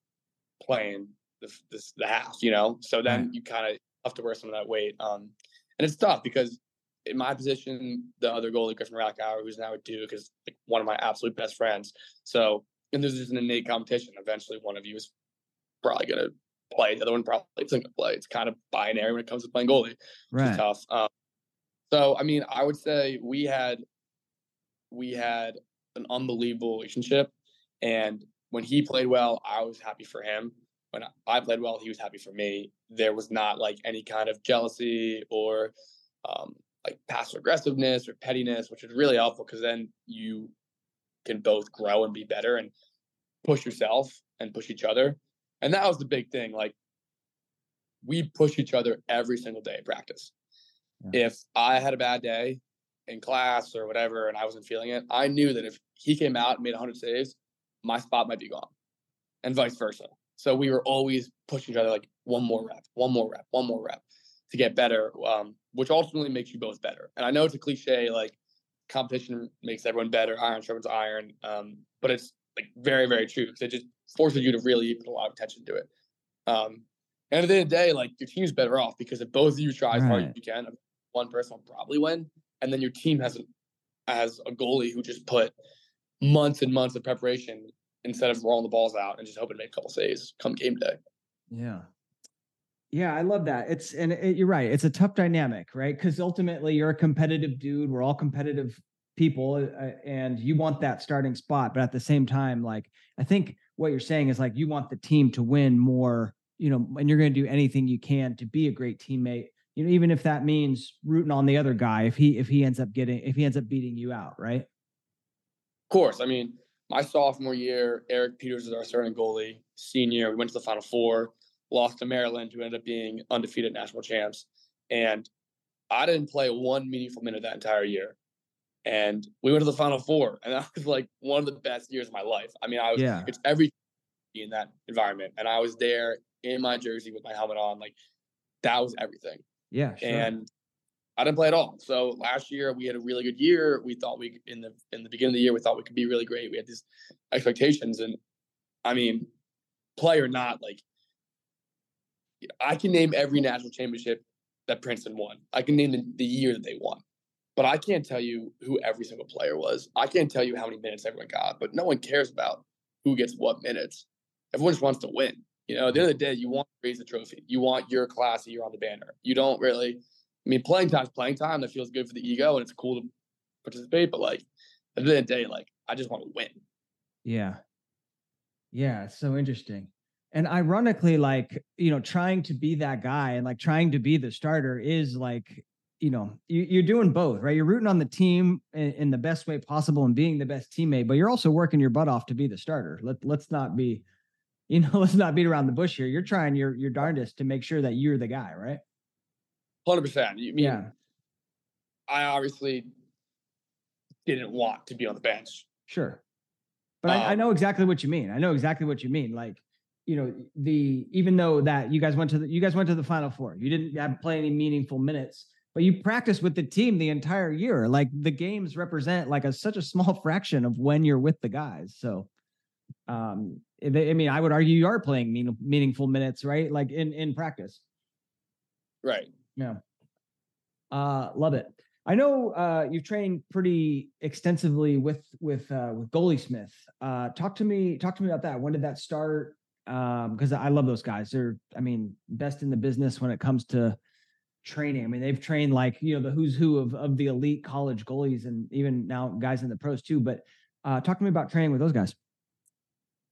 playing the this, the half, you know. So then you kind of have to wear some of that weight, um, and it's tough because in my position, the other goalie Griffin Rackauer, who's now at Duke, is like one of my absolute best friends. So and there's just an innate competition. Eventually, one of you is probably going to play. The other one probably isn't going to play. It's kind of binary when it comes to playing goalie. Right. It's tough. Um, so I mean, I would say we had we had an unbelievable relationship, and when he played well, I was happy for him. When I played well, he was happy for me. There was not like any kind of jealousy or um, like passive aggressiveness or pettiness, which is really helpful because then you can both grow and be better and push yourself and push each other. And that was the big thing. Like we push each other every single day in practice. Yeah. If I had a bad day in class or whatever and I wasn't feeling it, I knew that if he came out and made 100 saves, my spot might be gone and vice versa. So we were always pushing each other like, one more rep, one more rep, one more rep to get better, um, which ultimately makes you both better. And I know it's a cliche, like competition makes everyone better, iron sharpens iron, um, but it's like very, very true because it just forces you to really put a lot of attention to it. Um, and at the end of the day, like your team's better off because if both of you try as hard as you can, one person will probably win, and then your team has a has a goalie who just put months and months of preparation instead of rolling the balls out and just hoping to make a couple saves come game day. Yeah. Yeah, I love that. It's and it, you're right. It's a tough dynamic, right? Because ultimately, you're a competitive dude. We're all competitive people, uh, and you want that starting spot. But at the same time, like I think what you're saying is like you want the team to win more, you know, and you're going to do anything you can to be a great teammate. You know, even if that means rooting on the other guy if he if he ends up getting if he ends up beating you out, right? Of course. I mean, my sophomore year, Eric Peters is our starting goalie. Senior, we went to the Final Four, lost to Maryland, who ended up being undefeated national champs. And I didn't play one meaningful minute that entire year. And we went to the Final Four, and that was like one of the best years of my life. I mean, I was yeah. it's every *laughs* in that environment, and I was there in my jersey with my helmet on. Like that was everything. Yeah, sure. and I didn't play at all. So last year we had a really good year. We thought we in the in the beginning of the year we thought we could be really great. We had these expectations, and I mean, play or not, like I can name every national championship that Princeton won. I can name the, the year that they won, but I can't tell you who every single player was. I can't tell you how many minutes everyone got. But no one cares about who gets what minutes. Everyone just wants to win. You know, at the end of the day, you want to raise the trophy. You want your class you're on the banner. You don't really I mean, playing time is playing time. That feels good for the ego and it's cool to participate. But like at the end of the day, like I just want to win. Yeah. Yeah. So interesting. And ironically, like, you know, trying to be that guy and like trying to be the starter is like, you know, you, are doing both, right? You're rooting on the team in, in, the best way possible and being the best teammate, but you're also working your butt off to be the starter. Let, let's not be, *laughs* you know, let's not beat around the bush here. You're trying your, your darndest to make sure that you're the guy, right? Hundred percent. You mean yeah. I obviously didn't want to be on the bench. Sure, but um, I, I um know exactly what you mean. I know exactly what you mean. Like you know the even though that you guys went to the you guys went to the final four you didn't have play any meaningful minutes but you practice with the team the entire year like the games represent like a such a small *laughs* fraction of when you're with the guys so um they, i mean i would argue you are playing mean, meaningful minutes right like in in practice right yeah. Uh, love it. I know uh, you've trained pretty extensively with with uh, with Goaliesmith. Uh, talk to me. Talk to me about that. When did that start? Because um, I love those guys. They're, I mean, best in the business when it comes to training. I mean, they've trained like you know the who's who of of the elite college goalies, and even now guys in the pros too. But uh, talk to me about training with those guys.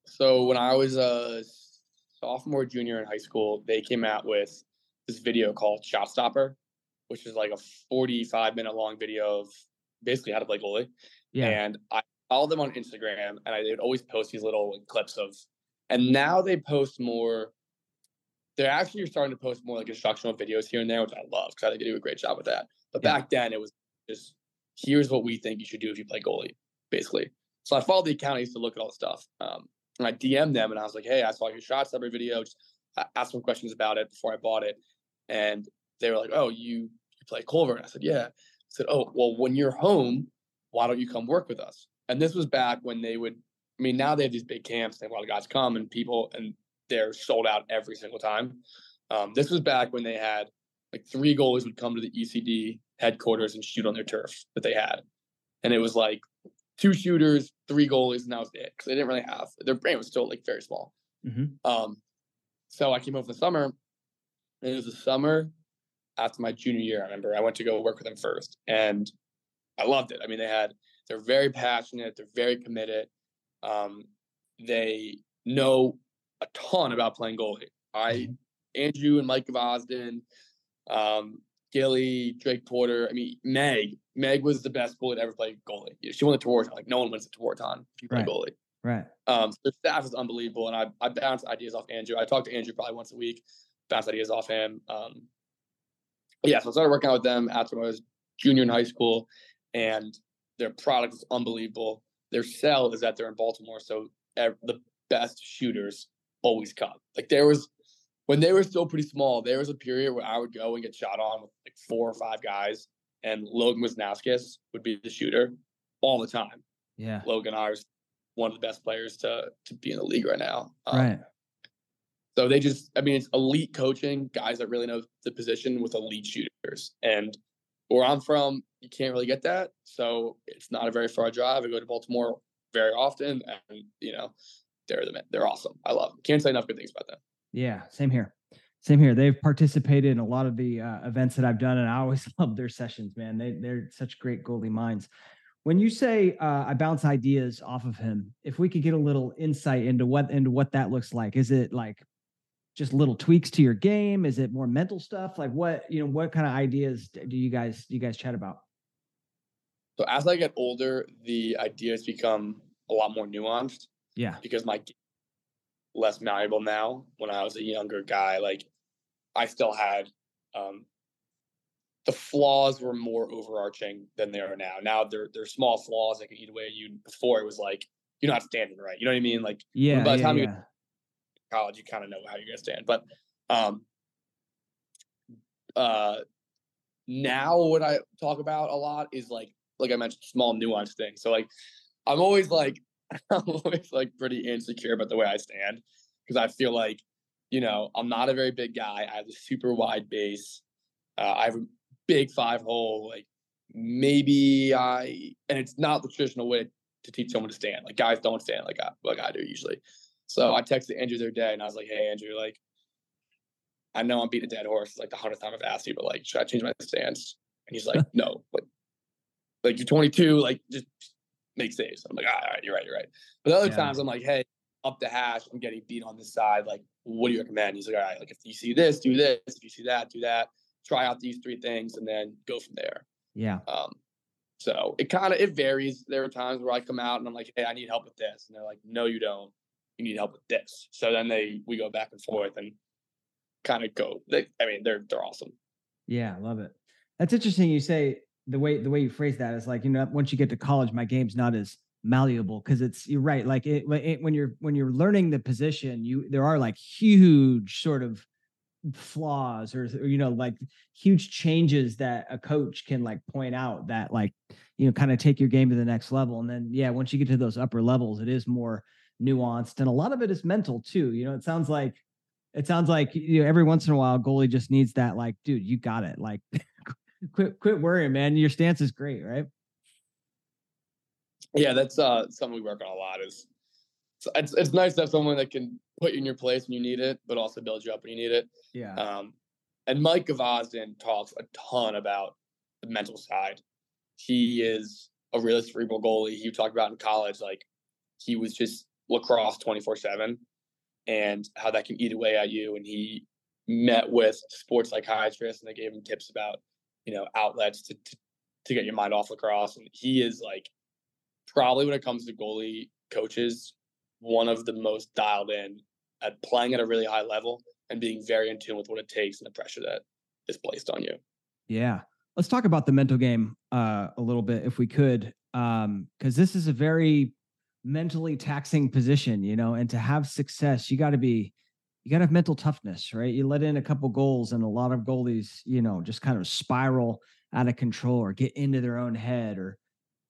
So when I was a sophomore, junior in high school, they came out with this video called Shot Stopper, which is like a 45 minute long video of basically how to play goalie. Yeah. And I followed them on Instagram and I would always post these little clips of, and now they post more. They're actually starting to post more like instructional videos here and there, which I love because I think they do a great job with that. But yeah. back then it was just, here's what we think you should do if you play goalie, basically. So I followed the account. I used to look at all the stuff. Um, and I DM'd them and I was like, hey, I saw your Shot Stopper video. Just ask some questions about it before I bought it. And they were like, "Oh, you you play Culver?" And I said, "Yeah." I said, "Oh, well, when you're home, why don't you come work with us?" And this was back when they would. I mean, now they have these big camps. They have a lot of guys come and people, and they're sold out every single time. Um, this was back when they had like three goalies would come to the ECD headquarters and shoot on their turf that they had, and it was like two shooters, three goalies, and that was it because they didn't really have their brain was still like very small. Mm-hmm. Um, so I came over the summer And it was the summer after my junior year. I remember I went to go work with them first, and I loved it. I mean, they had they're very passionate, they're very committed. Um, they know a ton about playing goalie. I mm-hmm. Andrew and Mike Gvozden, um, Gilly, Drake Porter. I mean, Meg. Meg was the best goalie to ever play goalie. She won the Tewaaraton. Like no one wins the Tewaaraton if you play right. goalie. Right. Um, so their staff is unbelievable, and I I bounce ideas off Andrew. I talk to Andrew probably once a week bounce ideas off him. Um, yeah, so I started working out with them after I was junior in high school, and their product is unbelievable. Their sell is that they're in Baltimore, so the best shooters always come. Like there was when they were still pretty small, there was a period where I would go and get shot on with like four or five guys, and Logan Wisnauskas would be the shooter all the time. Yeah. Logan is one of the best players to to be in the league right now. Um, right. So they just, I mean, it's elite coaching, guys that really know the position with elite shooters. And where I'm from, you can't really get that. So it's not a very far drive. I go to Baltimore very often, and you know, they're the they're awesome. I love them. Can't say enough good things about them. Yeah, same here. Same here. They've participated in a lot of the uh, events that I've done, and I always *laughs* love their sessions, man. They they're such great goalie minds. When you say uh, I bounce ideas off of him, if we could get a little insight into what into what that looks like, is it like just little tweaks to your game? Is it more mental stuff? Like what you know, what kind of ideas do you guys do you guys chat about? So as I get older, the ideas become a lot more nuanced. Yeah. Because my less malleable now. When I was a younger guy, like I still had um, the flaws were more overarching than they are now. Now they're they're small flaws that can eat away at you. Before it was like you're not standing right. You know what I mean? Like yeah. By the yeah, time yeah. you college, you kind of know how you're gonna stand. But um, uh, now what I talk about a lot is like like I mentioned, small nuanced things. So like I'm always like *laughs* I'm always like pretty insecure about the way I stand because I feel like, you know, I'm not a very big guy. I have a super wide base. Uh, I have a big five hole. Like maybe I, and it's not the traditional way to teach someone to stand. Like guys don't stand like I, like I do usually. So I texted Andrew the other day and I was like, hey, Andrew, like, I know I'm beating a dead horse. It's like the hundredth time I've asked you, but like, should I change my stance? And he's like, *laughs* no, like, like you're 22, like just make saves. I'm like, all right, you're right, you're right. But the other yeah. times I'm like, hey, up the hash, I'm getting beat on this side. Like, what do you recommend? He's like, all right, like if you see this, do this. If you see that, do that. Try out these three things and then go from there. Yeah. Um, so it kind of it varies. There are times where I come out and I'm like, hey, I need help with this, and they're like, no, you don't. You need help with this. So then they we go back and forth and kind of go. They, I mean, they're they're awesome. Yeah, I love it. That's interesting. You say the way the way you phrase that is like you know once you get to college my game's not as malleable because it's you're right like it, it, when you're when you're learning the position you there are like huge sort of flaws or, or you know like huge changes that a coach can like point out that like you know kind of take your game to the next level. And then yeah once you get to those upper levels it is more nuanced and a lot of it is mental too you know it sounds like it sounds like you know every once in a while goalie just needs that like dude you got it like *laughs* quit quit worrying, man. Your stance is great, right? Yeah, that's uh something we work on a lot. Is it's it's nice to have someone that can put you in your place when you need it, but also build you up when you need it. Yeah. Um, and Mike Gvozden talks a ton about the mental side. He is a really cerebral goalie. He talked about in college, like he was just lacrosse twenty four seven, and how that can eat away at you. And he met with sports psychiatrists, and they gave him tips about you know outlets to, to to get your mind off lacrosse. And he is like probably when it comes to goalie coaches, one of the most dialed in at playing at a really high level and being very in tune with what it takes and the pressure that is placed on you. Yeah. Let's talk about the mental game uh, a little bit if we could. Um, because this is a very mentally taxing position, you know, and to have success, you got to be you got to have mental toughness, right? You let in a couple goals, and a lot of goalies, you know, just kind of spiral out of control or get into their own head or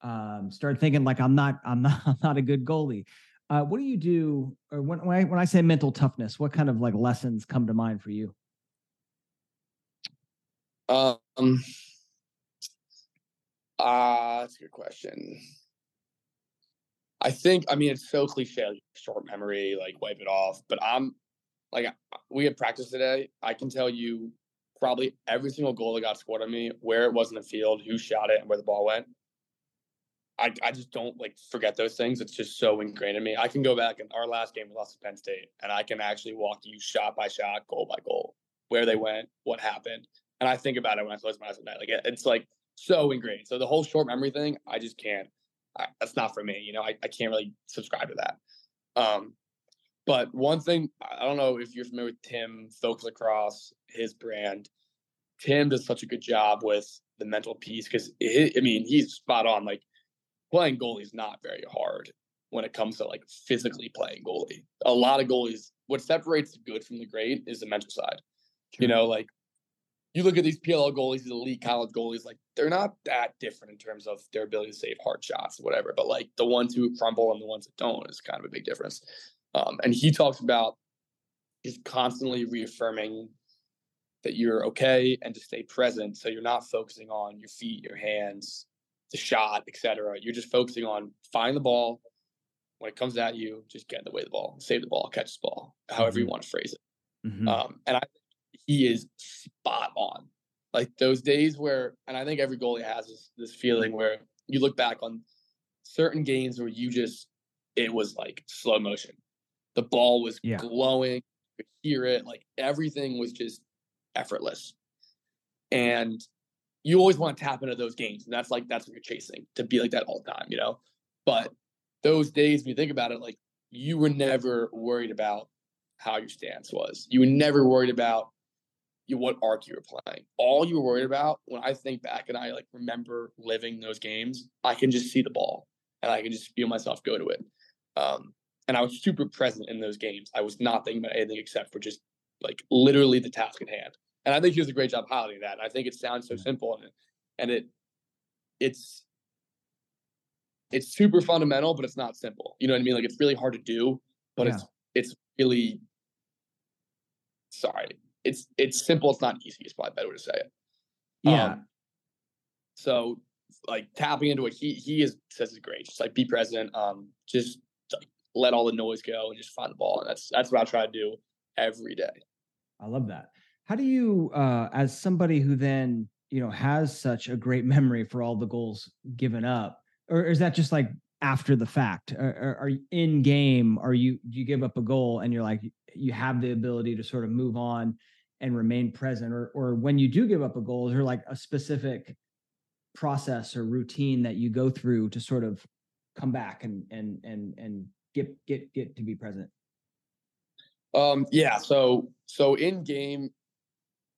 um, start thinking like I'm not, I'm not, *laughs* I'm not a good goalie. Uh, what do you do? Or when, when I when I say mental toughness, what kind of like lessons come to mind for you? Um, uh, that's a good question. I think I mean it's so cliche, short memory, like wipe it off. But I'm like we had practice today. I can tell you probably every single goal that got scored on me, where it was in the field, who shot it, and where the ball went. I, I just don't like forget those things. It's just so ingrained in me. I can go back in our last game we lost to Penn State, and I can actually walk you shot by shot, goal by goal, where they went, what happened, and I think about it when I close my eyes at night. Like it's like so ingrained. So the whole short memory thing, I just can't. I, that's not for me. You know, I, I can't really subscribe to that. Um, but one thing, I don't know if you're familiar with Tim Folks Lacrosse, his brand. Tim does such a good job with the mental piece because I mean he's spot on. Like playing goalie is not very hard when it comes to like physically playing goalie. A lot of goalies, what separates the good from the great is the mental side. You know, like you look at these PLL goalies, these elite college goalies, like they're not that different in terms of their ability to save hard shots or whatever. But like the ones who crumble and the ones that don't is kind of a big difference. Um, and he talks about just constantly reaffirming that you're okay and to stay present. So you're not focusing on your feet, your hands, the shot, etc. You're just focusing on find the ball. When it comes at you, just get in the way of the ball, save the ball, catch the ball, however mm-hmm. you want to phrase it. Mm-hmm. Um, and I he is spot on. Like those days where, and I think every goalie has this, this feeling where you look back on certain games where you just, it was like slow motion. The ball was yeah. glowing, you could hear it, like everything was just effortless. And you always want to tap into those games. And that's like, that's what you're chasing to be like that all the time, you know? But those days, when you think about it, like you were never worried about how your stance was. You were never worried about you what arc you were playing. All you were worried about when I think back and I like remember living those games, I can just see the ball and I can just feel myself go to it. Um, and I was super present in those games. I was not thinking about anything except for just like literally the task at hand. And I think he does a great job highlighting that. And I think it sounds so simple and it, and it it's it's super fundamental, but it's not simple. You know what I mean? Like it's really hard to do, but yeah. it's it's really sorry it's it's simple. It's not easy. It's probably better way to say it. Yeah. Um, so like tapping into it, he he is says is great. Just like be present. Um, just let all the noise go and just find the ball. And that's that's what I try to do every day. I love that. How do you, uh, as somebody who then you know has such a great *laughs* memory for all the goals given up, or is that just like after the fact? Are, are, in game? Are you you give up a goal and you're like you have the ability to sort of move on and remain present or or when you do give up a goal is there like a specific process or routine that you go through to sort of come back and and and and get get get to be present? Um yeah so so in game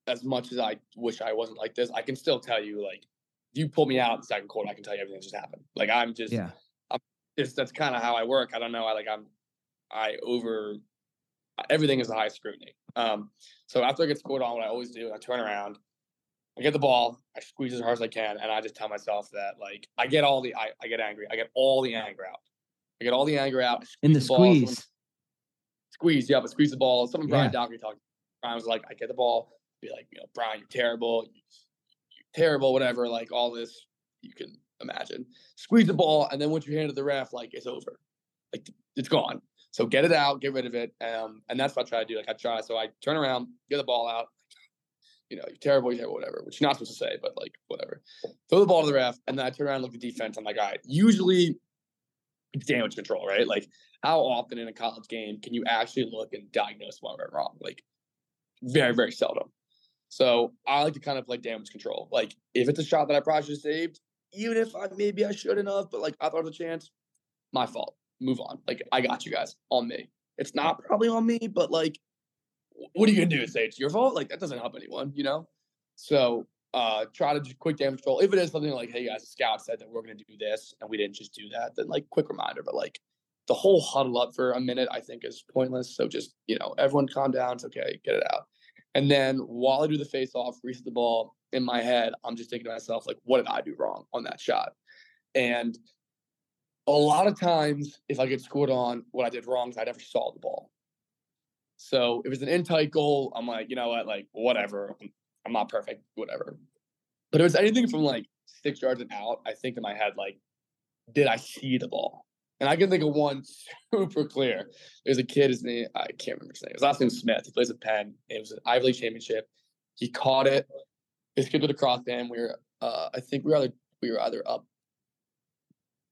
as much as i wish i wasn't like this i can still tell you like if you pull me out in the second quarter i can tell you everything just happened. Like i'm just yeah. I'm just that's kind of how i work. I don't know i like i'm i over everything is the high scrutiny. Um, so after I get scored on, what I always do, I turn around, I get the ball, I squeeze as hard as I can, and I just tell myself that like I get all the I, I get angry, I get all the anger out, I get all the anger out in the, the squeeze. Ball, squeeze, yeah, but squeeze the ball. Someone Brian yeah. Dougherty talked. Brian was like, I get the ball, be like, you know, Brian, you're terrible, you're terrible, whatever, like all this you can imagine. Squeeze the ball, and then once you hand it to the ref, like it's over, like it's gone. So get it out, get rid of it. Um, and that's what I try to do. Like I try, so I turn around, get the ball out. *laughs* You know, you're terrible, you're terrible, whatever, which you're not supposed to say, but like whatever. Throw the ball to the ref, and then I turn around and look at defense. I'm like, all right, usually damage control, right? Like how often in a college game can you actually look and diagnose what went wrong? Like very, very seldom. So I like to kind of play damage control. Like if it's a shot that I probably should have saved, even if I maybe I shouldn't have, but like I thought was a chance, my fault move on. Like I got you guys on me. It's not probably on me, but like, what are you gonna do? Say it's your fault? Like that doesn't help anyone, you know. So uh try to just quick damage control. If it is something like, hey guys, the scout said that we're gonna do this and we didn't just do that, then like quick reminder. But like the whole huddle up for a minute, I think is pointless. So just you know, everyone calm down. It's okay, get it out. And then while I do the face off, reset the ball in my head, I'm just thinking to myself, like, what did I do wrong on that shot? And a lot of times, if I get scored on, what I did wrong is I never saw the ball. So if it's an in tight goal, I'm like, you know what, like whatever. I'm not perfect, whatever. But if it's anything from like six yards and out, I think in my head, like, did I see the ball? And I can think of one *laughs* super clear. There's a kid, his name, I can't remember his name. His last name Smith. He plays at Penn. It was an Ivy League championship. He caught it. His kid with a cross him. We were, uh, I think we were either we were either up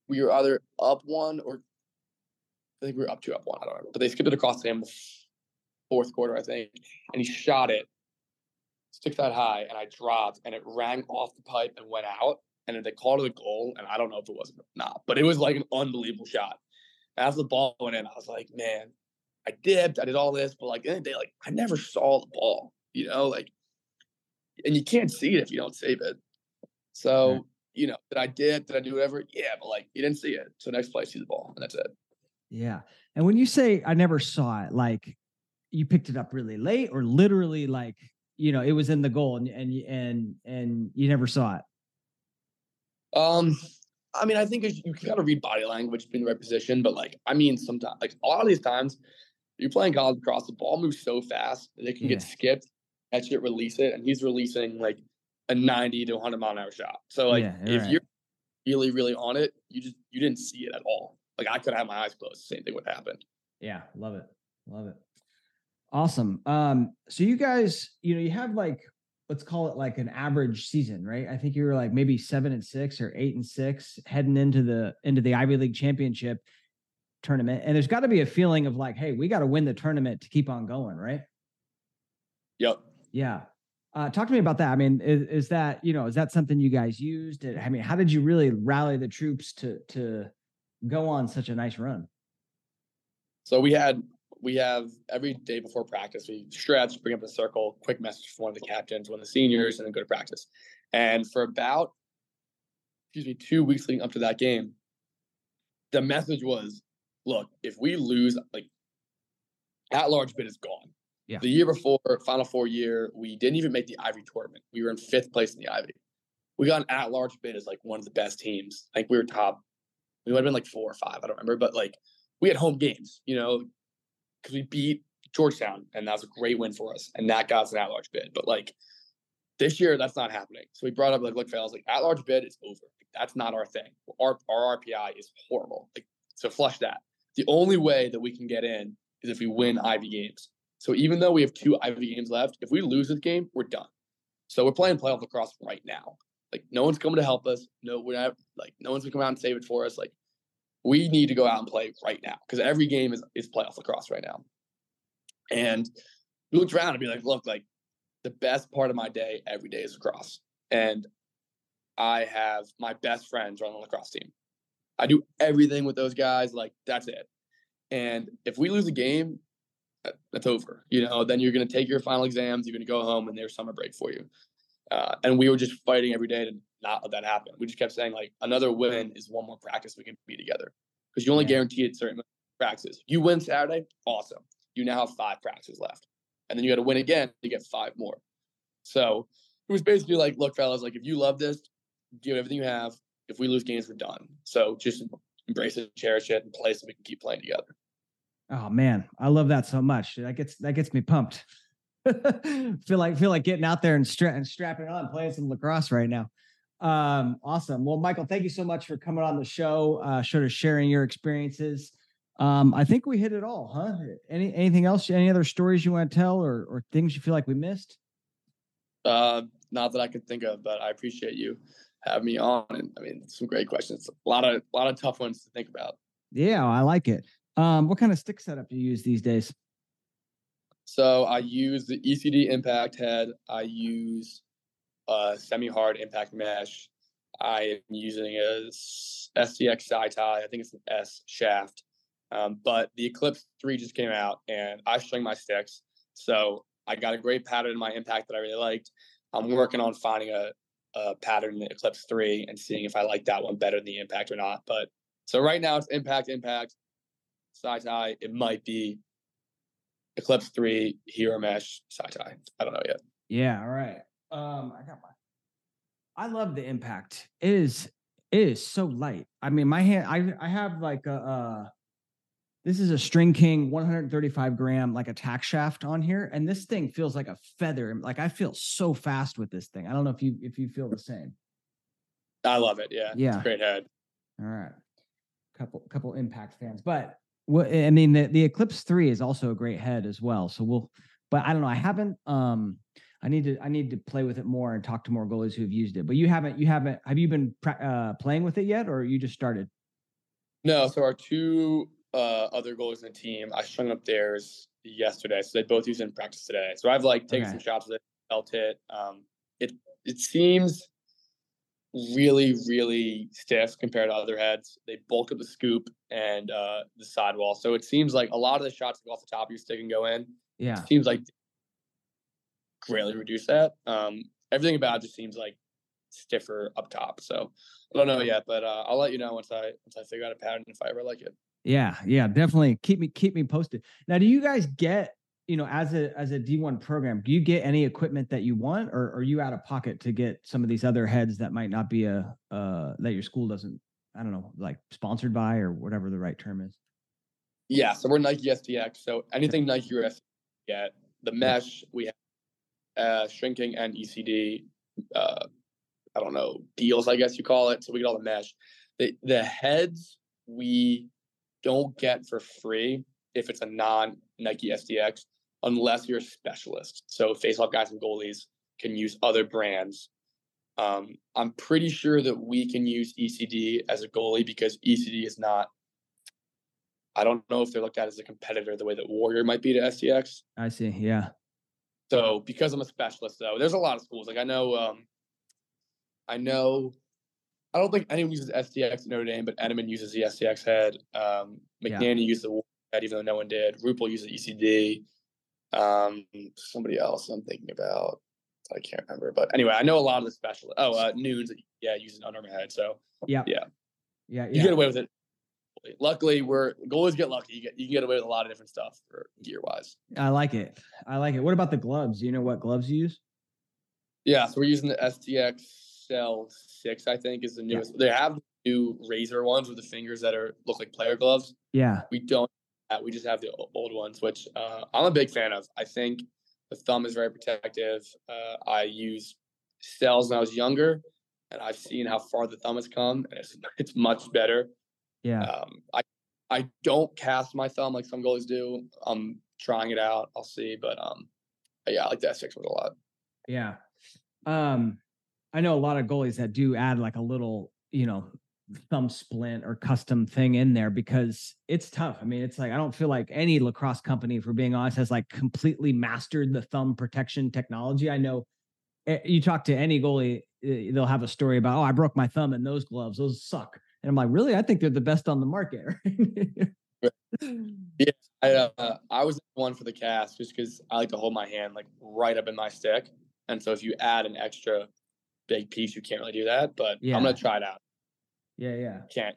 we were either up one or I think we were up two, up one. I don't know. But they skipped it across him fourth quarter, I think, and he shot it six that high, and I dropped, and it rang off the pipe and went out, and then they called it a goal, and I don't know if it was or not, but it was like an unbelievable shot. As the ball went in, I was like, man, I dipped, I did all this, but like in the day, like I never saw the ball, you know, like, and you can't see it if you don't save it. So mm-hmm. you know, did I dip? Did I do whatever? Yeah, but like you didn't see it. So next play, see the ball, and that's it. Yeah. And when you say I never saw it, like you picked it up really late or literally like, you know, it was in the goal and and and and you never saw it. Um I mean, I think you can kind of read body language, in the right position, but like, I mean, sometimes, like a lot of these times, you're playing college across, the ball moves so fast that it can yeah. get skipped, catch it, release it, and he's releasing like a 90 to 100 mile an hour shot. So like, yeah, if right. you're really, really on it, you just you didn't see it at all. Like I could have my eyes closed, same thing would happen. Yeah, love it, love it. Awesome. Um, so you guys, you know, you have like let's call it like an average season, right? I think you were like maybe seven and six or eight and six heading into the into the Ivy League championship tournament. And there's got to be a feeling of like, hey, we got to win the tournament to keep on going, right? Yep. Yeah. Uh, talk to me about that. I mean, is, is that you know is that something you guys used? I mean, how did you really rally the troops to to go on such a nice run? So we had we have every day before practice, we stretch, bring up a circle, quick message from one of the captains, one of the seniors, and then go to practice. And for about, excuse me, two weeks leading up to that game, the message was, look, if we lose, like at large bid is gone. Yeah. The year before, Final Four year, we didn't even make the Ivy tournament. We were in fifth place in the Ivy. We got an at large bid as like one of the best teams. Like we were top. We might have been like four or five. I don't remember, but like we had home games. You know, because we beat Georgetown, and that was a great win for us, and that got us an at-large bid. But like this year, that's not happening. So we brought up like, look, fellas, like at-large bid is over. That's not our thing. Our our RPI is horrible. Like so, flush that. The only way that we can get in is if we win Ivy games. So even though we have two Ivy games left, if we lose this game, we're done. So we're playing playoff lacrosse right now. Like no one's coming to help us. No, we're not like no one's gonna come out and save it for us. Like we need to go out and play right now because every game is, is playoff lacrosse right now. And we looked around and be like, look, like the best part of my day every day is lacrosse. And I have my best friends on the lacrosse team. I do everything with those guys. Like that's it. And if we lose a game, that's over. You know, then you're going to take your final exams. You're going to go home, and there's summer break for you. Uh, and we were just fighting every day to not let that happen. We just kept saying like another win is one more practice we can be together because you only yeah. guaranteed certain practices. You win Saturday, awesome. You now have five practices left, and then you got to win again to get five more. So it was basically like, look, fellas, like if you love this, give everything you have. If we lose games, we're done. So just embrace it, cherish it, and play so we can keep playing together. Oh man, I love that so much. That gets that gets me pumped. *laughs* feel like feel like getting out there and, stra- and strapping on, playing some lacrosse right now. Um, awesome. Well, Michael, thank you so much for coming on the show, uh, sort of sharing your experiences. Um, I think we hit it all, huh? Any anything else? Any other stories you want to tell, or or things you feel like we missed? Uh, not that I can think of, but I appreciate you having me on. And I mean, some great questions. A lot of a lot of tough ones to think about. Yeah, I like it. Um, what kind of stick setup do you use these days? So I use the ECD impact head. I use a semi-hard impact mesh. I am using a side tie. I think it's an S shaft. Um, but the Eclipse 3 just came out and I string my sticks. So I got a great pattern in my impact that I really liked. I'm working on finding a, a pattern in the Eclipse 3 and seeing if I like that one better than the impact or not. But so right now it's impact, impact, side tie. It might be Eclipse 3, Hero Mesh, side tie. I don't know yet. Yeah, all right. Um, I got my. I love the impact. It is it is so light. I mean, my hand. I I have like a. uh this is a StringKing 135 gram like attack shaft on here, and this thing feels like a feather. Like I feel so fast with this thing. I don't know if you if you feel the same. I love it. Yeah. Yeah. great head. All right. Couple couple impact fans, but well, I mean the the Eclipse three is also a great head as well. So we'll, but I don't know. I haven't um I need to I need to play with it more and talk to more goalies who have used it. But you haven't you haven't have you been uh, playing with it yet, or you just started? No. So our two uh, other goalies in the team, I strung up theirs yesterday, so they both use it in practice today. So I've like taken okay. some shots with it, felt it. Um, it it seems really really stiff compared to other heads. They bulk up the scoop and uh, the sidewall, so it seems like a lot of the shots go off the top of your stick and go in. Yeah, it seems like greatly reduce that. Um, everything about it just seems like stiffer up top. So I don't know yet, but uh, I'll let you know once I once I figure out a pattern if I ever like it. Yeah, yeah, definitely. Keep me keep me posted. Now, do you guys get you know as a as a D1 program? Do you get any equipment that you want, or are you out of pocket to get some of these other heads that might not be a uh that your school doesn't? I don't know, like sponsored by or whatever the right term is. Yeah, so we're Nike STX. So anything Nike or STX get the mesh we have uh, StringKing and ECD. Uh, I don't know deals, I guess you call it. So we get all the mesh. The the heads we don't get for free if it's a non Nike STX unless you're a specialist. So faceoff guys and goalies can use other brands. Um, I'm pretty sure that we can use ECD as a goalie because ECD is not. I don't know if they're looked at as a competitor the way that Warrior might be to STX. I see. Yeah. So because I'm a specialist, though, there's a lot of schools. Like I know, um, I know I don't think anyone uses STX at Notre Dame, but Entenmann uses the STX head. Um, McNanny yeah. used the head, even though no one did. Rupel uses ECD. Um, somebody else I'm thinking about, I can't remember. But anyway, I know a lot of the specialists. Oh, uh, Noons, yeah, uses an Under head. So yeah, yeah, yeah, you get away with it. Luckily, we're goalies get lucky. You get you can get away with a lot of different stuff for gear wise. I like it. I like it. What about the gloves? Do you know what gloves you use? Yeah, so we're using the STX Cell Six, I think, is the newest. Yeah. They have new razor ones with the fingers that are look like player gloves. Yeah, we don't. We just have the old ones, which uh, I'm a big fan of. I think the thumb is very protective. Uh, I use cells when I was younger, and I've seen how far the thumb has come, and it's it's much better. Yeah. Um, I I don't cast my thumb like some goalies do. I'm trying it out. I'll see, but um, yeah, I like that six one a lot. Yeah. Um, I know a lot of goalies that do add like a little, you know, thumb splint or custom thing in there because it's tough. I mean, it's like I don't feel like any lacrosse company, for being honest, has like completely mastered the thumb protection technology. I know eh, you talk to any goalie, eh, they'll have a story about, oh, I broke my thumb in those gloves. Those suck. And I'm like, really? I think they're the best on the market. *laughs* yeah, I, uh, I was one for the cast just because I like to hold my hand like right up in my stick. And so if you add an extra big piece, you can't really do that. But yeah. I'm gonna try it out. Yeah, yeah. Can't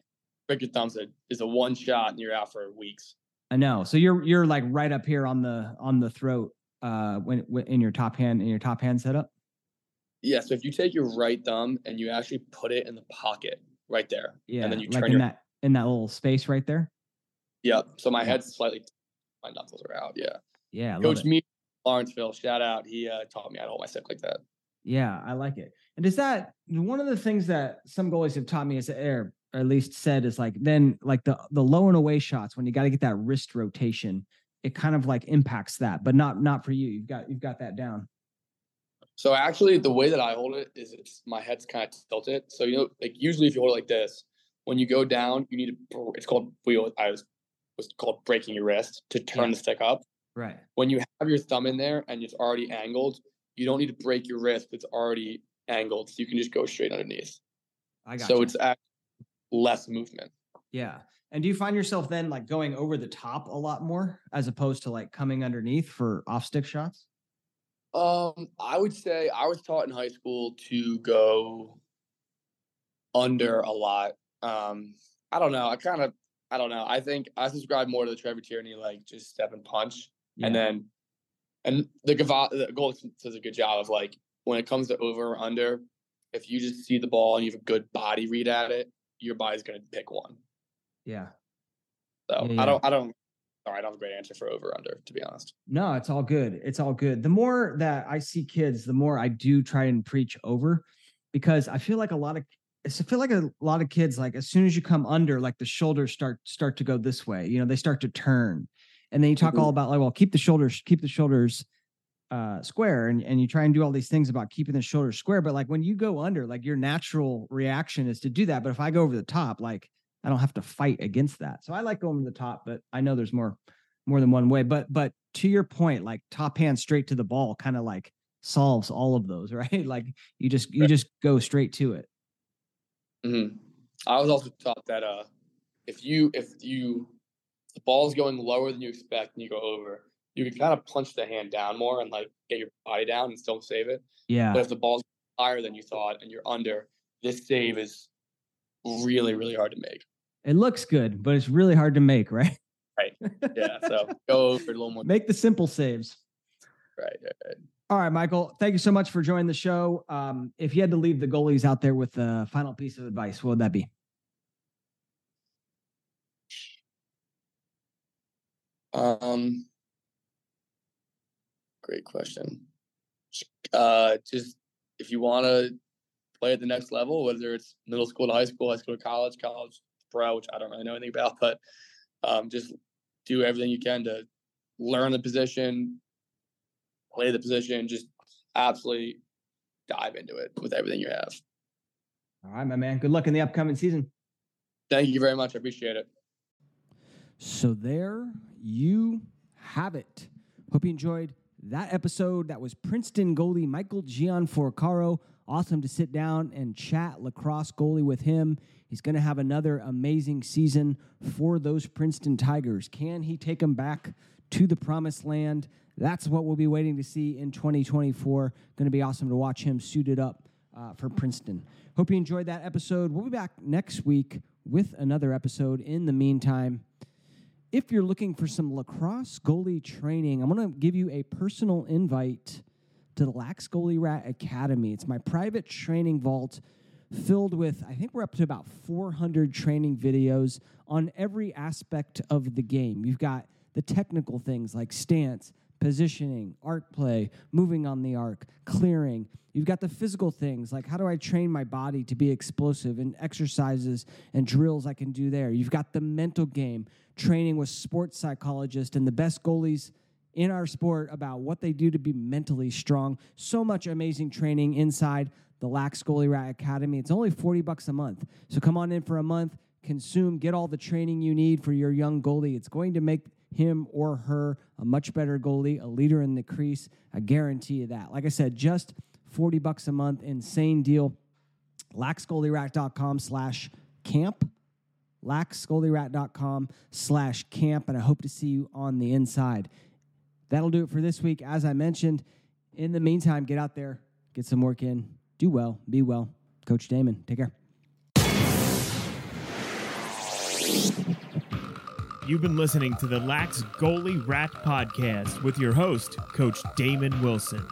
break your thumbs. Is a one shot and you're out for weeks. I know. So you're you're like right up here on the on the throat uh when, when in your top hand in your top hand setup. Yeah. So if you take your right thumb and you actually put it in the pocket right there, yeah, and then you like turn in your that in that little space right there. Yep. So my head's slightly, my knuckles are out. Yeah. Yeah. Coach me Lawrenceville, shout out. He uh, taught me how to hold my stick like that. Yeah, I like it. And is that one of the things that some goalies have taught me is or at least said is like then like the the low and away shots when you got to get that wrist rotation, it kind of like impacts that, but not not for you. You've got you've got that down. So actually, the way that I hold it is it's my head's kind of tilted. So you know, like usually if you hold it like this, when you go down, you need to. It's called wheel. I was was called breaking your wrist to turn yeah. the stick up. Right. When you have your thumb in there and it's already angled, you don't need to break your wrist. It's already angled, so you can just go straight underneath. I got. So you. it's less movement. Yeah. And do you find yourself then like going over the top a lot more as opposed to like coming underneath for off stick shots? Um, I would say I was taught in high school to go under a lot. Um, I don't know. I kind of, I don't know. I think I subscribe more to the Trevor Tierney, like just step and punch, yeah. and then, and the, the goal does a good job of like when it comes to over or under, if you just see the ball and you have a good body read at it, your body's going to pick one. Yeah. So yeah. I don't, I don't, sorry, I don't have a great answer for over under, to be honest. No, it's all good. It's all good. The more that I see kids, the more I do try and preach over because I feel like a lot of, I feel like a lot of kids, like as soon as you come under, like the shoulders start, start to go this way, you know, they start to turn and then you talk mm-hmm. all about like, well, keep the shoulders, keep the shoulders uh square and, and you try and do all these things about keeping the shoulders square but like when you go under like your natural reaction is to do that but if i go over the top like i don't have to fight against that so i like going to the top but i know there's more more than one way but but to your point like top hand straight to the ball kind of like solves all of those *laughs* right like you just you just go straight to it mm-hmm. i was also taught that uh if you if you the ball's going lower than you expect and you go over you can kind of punch the hand down more and like get your body down and still save it. Yeah. But if the ball's higher than you thought and you're under, this save is really, really hard to make. It looks good, but it's really hard to make, right? Right. Yeah. So *laughs* go over a little more. Make the simple saves. Right. right, right. All right, Michael. Thank you so much for joining the show. Um, if you had to leave the goalies out there with a final piece of advice, what would that be? Um, great question. Uh, just if you want to play at the next level, whether it's middle school to high school, high school to college, college pro, which I don't really know anything about, but um, just do everything you can to learn the position, play the position, just absolutely dive into it with everything you have. All right, my man. Good luck in the upcoming season. Thank you very much. I appreciate it. So there you have it. Hope you enjoyed that episode. That was Princeton goalie Michael Gianforcaro. Awesome to sit down and chat lacrosse goalie with him. He's going to have another amazing season for those Princeton Tigers. Can he take them back to the promised land? That's what we'll be waiting to see in 2024. Going to be awesome to watch him suited up uh, for Princeton. Hope you enjoyed that episode. We'll be back next week with another episode. In the meantime, if you're looking for some lacrosse goalie training, I'm going to give you a personal invite to the Lax Goalie Rat Academy. It's my private training vault filled with, I think we're up to about 400 training videos on every aspect of the game. You've got the technical things like stance, positioning, arc play, moving on the arc, clearing. You've got the physical things like how do I train my body to be explosive and exercises and drills I can do there. You've got the mental game, training with sports psychologists and the best goalies in our sport about what they do to be mentally strong. So much amazing training inside the Lax Goalie Rat Academy. It's only 40 bucks a month. So come on in for a month, consume, get all the training you need for your young goalie. It's going to make him or her a much better goalie, a leader in the crease. I guarantee you that. Like I said, just 40 bucks a month, insane deal. laxgoalierat.com slash camp. laxgoalierat.com slash camp. And I hope to see you on the inside. That'll do it for this week. As I mentioned, in the meantime, get out there, get some work in, do well, be well. Coach Damon, take care. You've been listening to the Lax Goalie Rat Podcast with your host, Coach Damon Wilson.